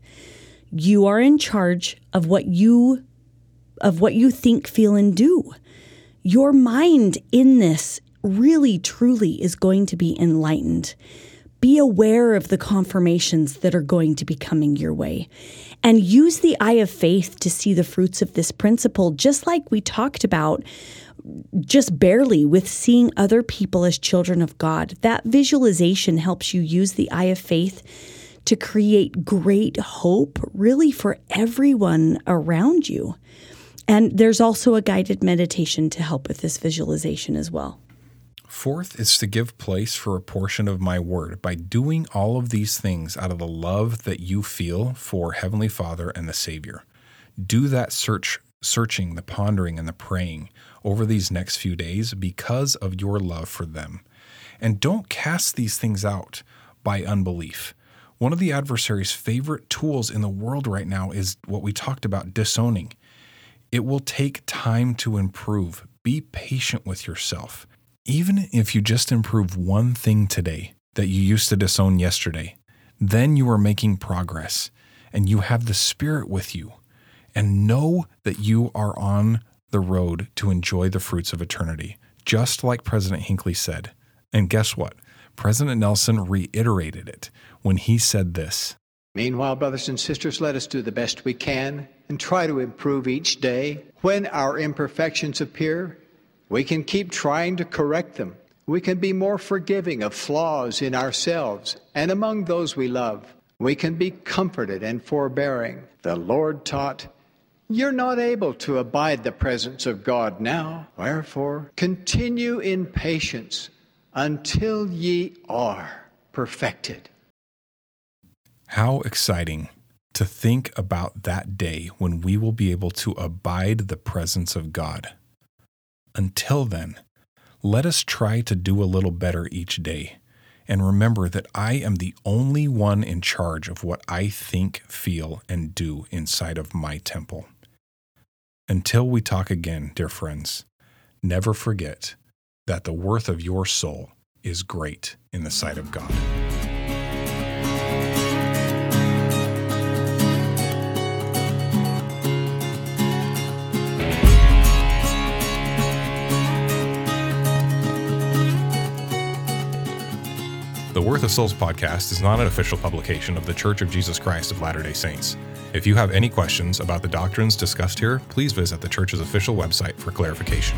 You are in charge of what you of what you think, feel, and do. Your mind in this really truly is going to be enlightened. Be aware of the confirmations that are going to be coming your way and use the eye of faith to see the fruits of this principle, just like we talked about just barely with seeing other people as children of God. That visualization helps you use the eye of faith to create great hope, really, for everyone around you. And there's also a guided meditation to help with this visualization as well. Fourth is to give place for a portion of my word by doing all of these things out of the love that you feel for Heavenly Father and the Savior. Do that search, searching, the pondering, and the praying over these next few days because of your love for them. And don't cast these things out by unbelief. One of the adversary's favorite tools in the world right now is what we talked about disowning. It will take time to improve. Be patient with yourself. Even if you just improve one thing today that you used to disown yesterday, then you are making progress and you have the Spirit with you. And know that you are on the road to enjoy the fruits of eternity, just like President Hinckley said. And guess what? President Nelson reiterated it when he said this Meanwhile, brothers and sisters, let us do the best we can and try to improve each day. When our imperfections appear, we can keep trying to correct them. We can be more forgiving of flaws in ourselves and among those we love. We can be comforted and forbearing. The Lord taught, You're not able to abide the presence of God now. Wherefore, continue in patience until ye are perfected. How exciting to think about that day when we will be able to abide the presence of God. Until then, let us try to do a little better each day and remember that I am the only one in charge of what I think, feel, and do inside of my temple. Until we talk again, dear friends, never forget that the worth of your soul is great in the sight of God. Worth of Souls podcast is not an official publication of The Church of Jesus Christ of Latter day Saints. If you have any questions about the doctrines discussed here, please visit the church's official website for clarification.